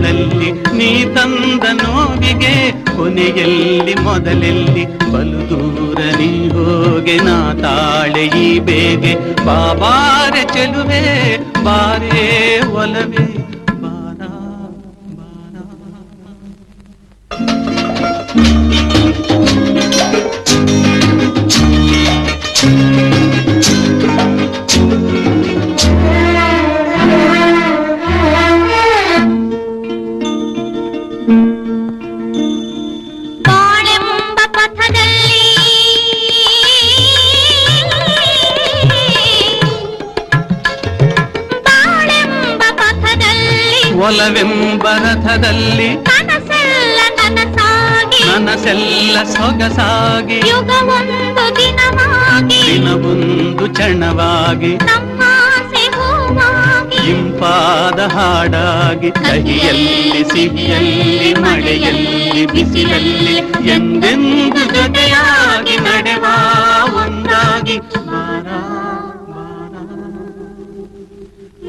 ಇರುಳಲ್ಲಿ ನೀ ತಂದ ನೋವಿಗೆ ಕೊನೆಯಲ್ಲಿ ಮೊದಲೆಲ್ಲಿ ಬಲು ದೂರ ನೀ ಹೋಗೆ ನಾ ತಾಳೆ ಈ ಬೇಗೆ. ಬಾಬಾರೆ ಚೆಲುವೆ, ಬಾರೇ ಒಲವೇ. ರಥದಲ್ಲಿ ನನಸೆಲ್ಲ ಸೊಗಸಾಗಿ. ಯುಗವೊಂದು ದಿನವಾಗಿ. ದಿನವೊಂದು ಚಣವಾಗಿ ಇಂಪಾದ ಹಾಡಾಗಿ. ಕಹಿಯಲ್ಲಿ ಸಿಹಿಯಲ್ಲಿ ಮಳೆಯಲ್ಲಿ ಬಿಸಿಲಲ್ಲಿ ಎಂದೆಂದು ಜೊತೆಯಾಗಿ ನಡೆವ ಒಂದಾಗಿ.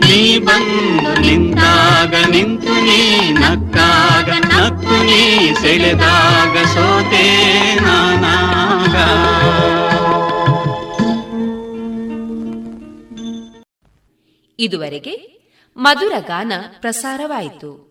ನೀ ಬಂದು ನಿಂತಾಗ ನಿಂತು ನೀ ನಕ್ಕಾಗ ನಕ್ಕು ನೀ ಸೆಳೆದಾಗ ಸೋತೆ ನಾನಾಗ. ಇದುವರೆಗೆ ಮಧುರ ಗಾನ ಪ್ರಸಾರವಾಯಿತು.